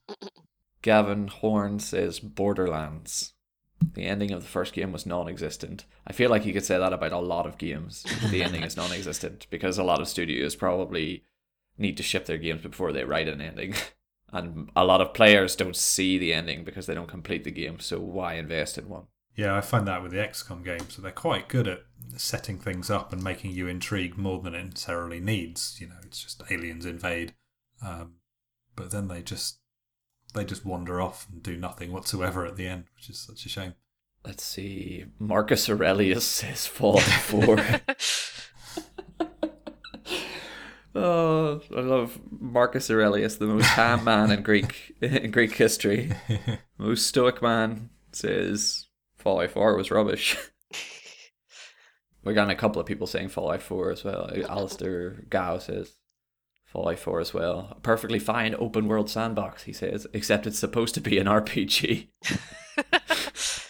Gavin Horn says Borderlands. The ending of the first game was non-existent. I feel like you could say that about a lot of games. The ending is non-existent because a lot of studios probably need to ship their games before they write an ending. And a lot of players don't see the ending because they don't complete the game, so why invest in one? Yeah, I find that with the XCOM games, so they're quite good at setting things up and making you intrigued more than it necessarily needs. You know, it's just aliens invade, um, but then they just they just wander off and do nothing whatsoever at the end, which is such a shame. Let's see. Marcus Aurelius says Fallout 4. oh, I love Marcus Aurelius, the most calm man in Greek in Greek history. Most stoic man says Fallout 4 was rubbish. We're getting a couple of people saying Fallout 4 as well. Alistair Gow says Fallout 4 as well. A perfectly fine open world sandbox, he says, except it's supposed to be an RPG.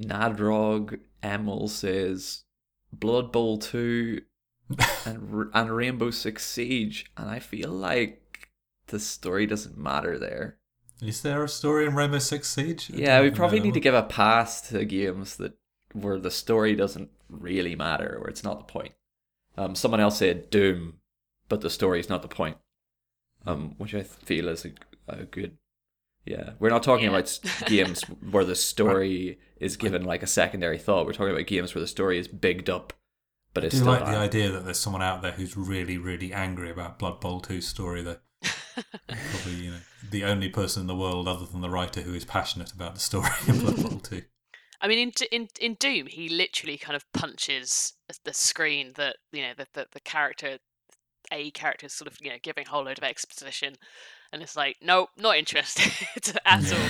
Nadrog Emil says Blood Bowl 2 and, and Rainbow Six Siege. And I feel like the story doesn't matter there. Is there a story in Rainbow Six Siege? I Yeah, we probably that need to give a pass to games that where the story doesn't really matter, where it's not the point. Um, someone else said Doom, but the story is not the point. Um, which I feel is a, a good. Yeah, we're not talking Yeah. about games where the story is given like a secondary thought. We're talking about games where the story is bigged up, but I do still like the idea that there's someone out there who's really, really angry about Blood Bowl 2's story. That probably, you know, the only person in the world other than the writer who is passionate about the story of Blood Bowl 2. I mean, in in in Doom, he literally kind of punches the screen that you know the the, the character, a character, is sort of you know giving a whole load of exposition, and it's like, nope, not interested at all.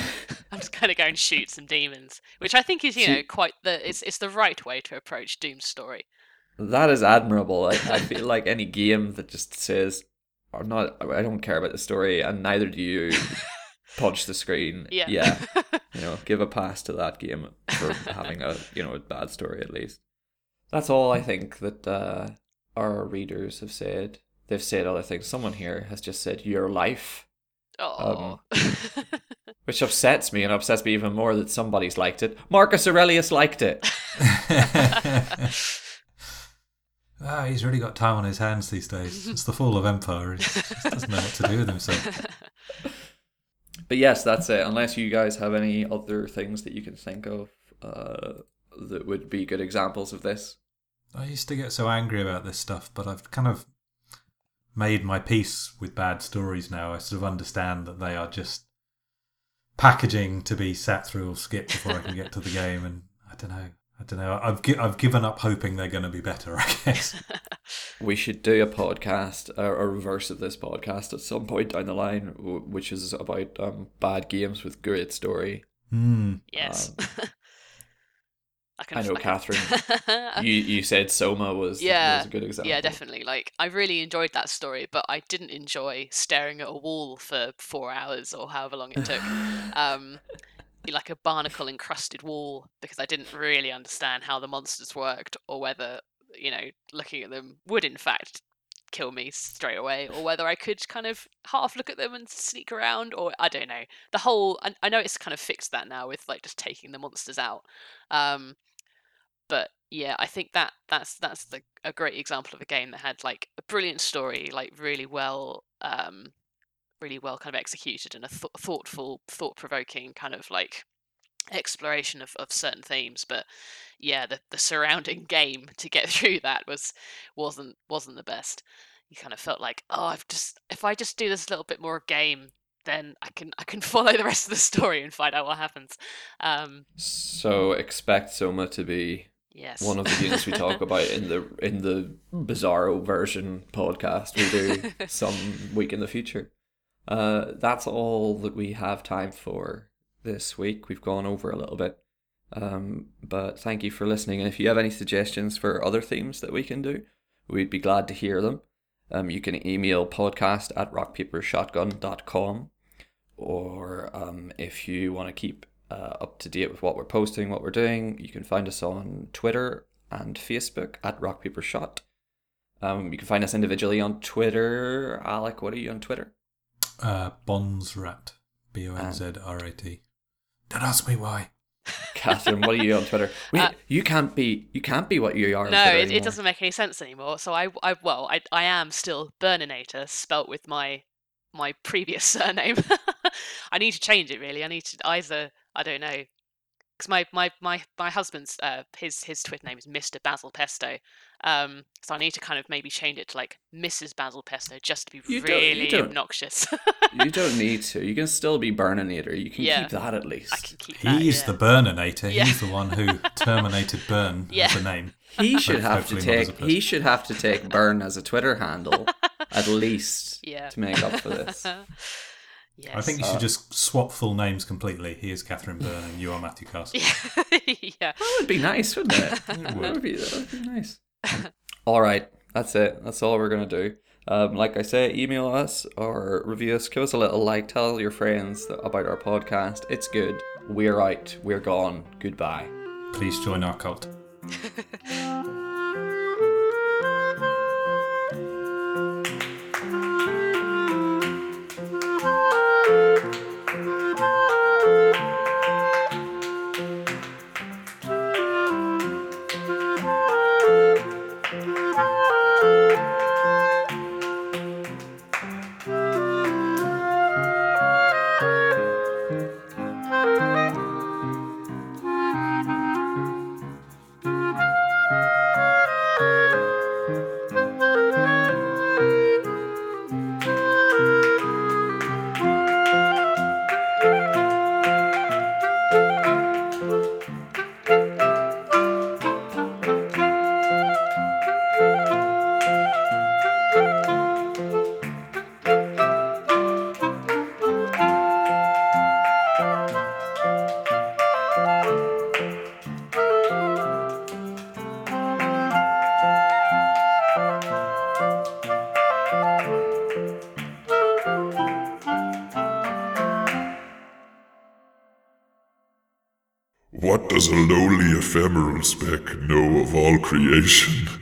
I'm just kind of going shoot some demons, which I think is you know quite the it's it's the right way to approach Doom's story. That is admirable. I, I feel like any game that just says, "I'm not. I don't care about the story," and neither do you. punch the screen. Yeah. yeah. You know, give a pass to that game for having a you know a bad story at least. That's all I think that uh, our readers have said. They've said other things. Someone here has just said your life, oh. which upsets me and upsets me even more that somebody's liked it. Marcus Aurelius liked it. Ah, he's really got time on his hands these days. It's the fall of empire. He doesn't know what to do with himself. But yes, that's it. Unless you guys have any other things that you can think of uh, that would be good examples of this. I used to get so angry about this stuff, but I've kind of made my peace with bad stories now. I sort of understand that they are just packaging to be sat through or skipped before I can get to the game, and I don't know. I don't know. I've gi- I've given up hoping they're going to be better. I guess. We should do a podcast, a, a reverse of this podcast at some point down the line, w- which is about um, bad games with great story. Hmm. yes. I, can, I know, can- Katharine. You you said Soma was, Yeah, was a good example. Yeah, definitely. Like I really enjoyed that story, but I didn't enjoy staring at a wall for four hours or however long it took. um, like a barnacle encrusted wall because I didn't really understand how the monsters worked or whether you know looking at them would in fact kill me straight away or whether I could kind of half look at them and sneak around or I don't know. The whole I, I know it's kind of fixed that now with like just taking the monsters out um but yeah I think that that's that's the, a great example of a game that had like a brilliant story like really well um really well kind of executed and a th- thoughtful thought-provoking kind of like exploration of, of certain themes but yeah the, the surrounding game to get through that was wasn't wasn't the best. You kind of felt like oh i've just if i just do this little bit more game then i can i can follow the rest of the story and find out what happens. Um So expect Soma to be yes. one of the games we talk about in the in the Bizarro version podcast we do some week in the future. Uh, that's all that we have time for this week. We've gone over a little bit, um, but thank you for listening. And if you have any suggestions for other themes that we can do, we'd be glad to hear them. Um, you can email podcast at rockpapershotgun.com or um, if you want to keep uh, up to date with what we're posting, what we're doing, you can find us on Twitter and Facebook at rockpapershot. Um, you can find us individually on Twitter. Alec, what are you on Twitter? Uh, Bonzrat. B O N Z R A T. Don't ask me why. Katharine, what are you on Twitter? Wait, Uh, you can't be you can't be what you are. no Twitter it, it doesn't make any sense anymore so i i well i, I am still burninator spelt with my my previous surname i need to change it really i need to either i don't know because my, my my my husband's uh his his twitter name is mr basil pesto um so i need to kind of maybe change it to like mrs basil pesto just to be You don't- you really don't. obnoxious You don't need to. You can still be Burninator. You can Yeah. keep that at least. i can keep that He's yeah. the Burninator. Yeah. He's the one who terminated Burn Yeah. as a name. He should have to Hopefully not as take he should have to take Burn as a Twitter handle at least yeah to make up for this. Yes. I think you Uh, should just swap full names completely. He is Katharine Byrne and you are Matthew Castle. yeah yeah That would be nice, wouldn't it? that would be that would be nice. all right, that's it. That's all we're gonna do. Um, like I say, email us or review us. Give us a little like. Tell your friends about our podcast. It's good. We're out. We're gone. Goodbye. Please join our cult. Ephemeral speck know of all creation?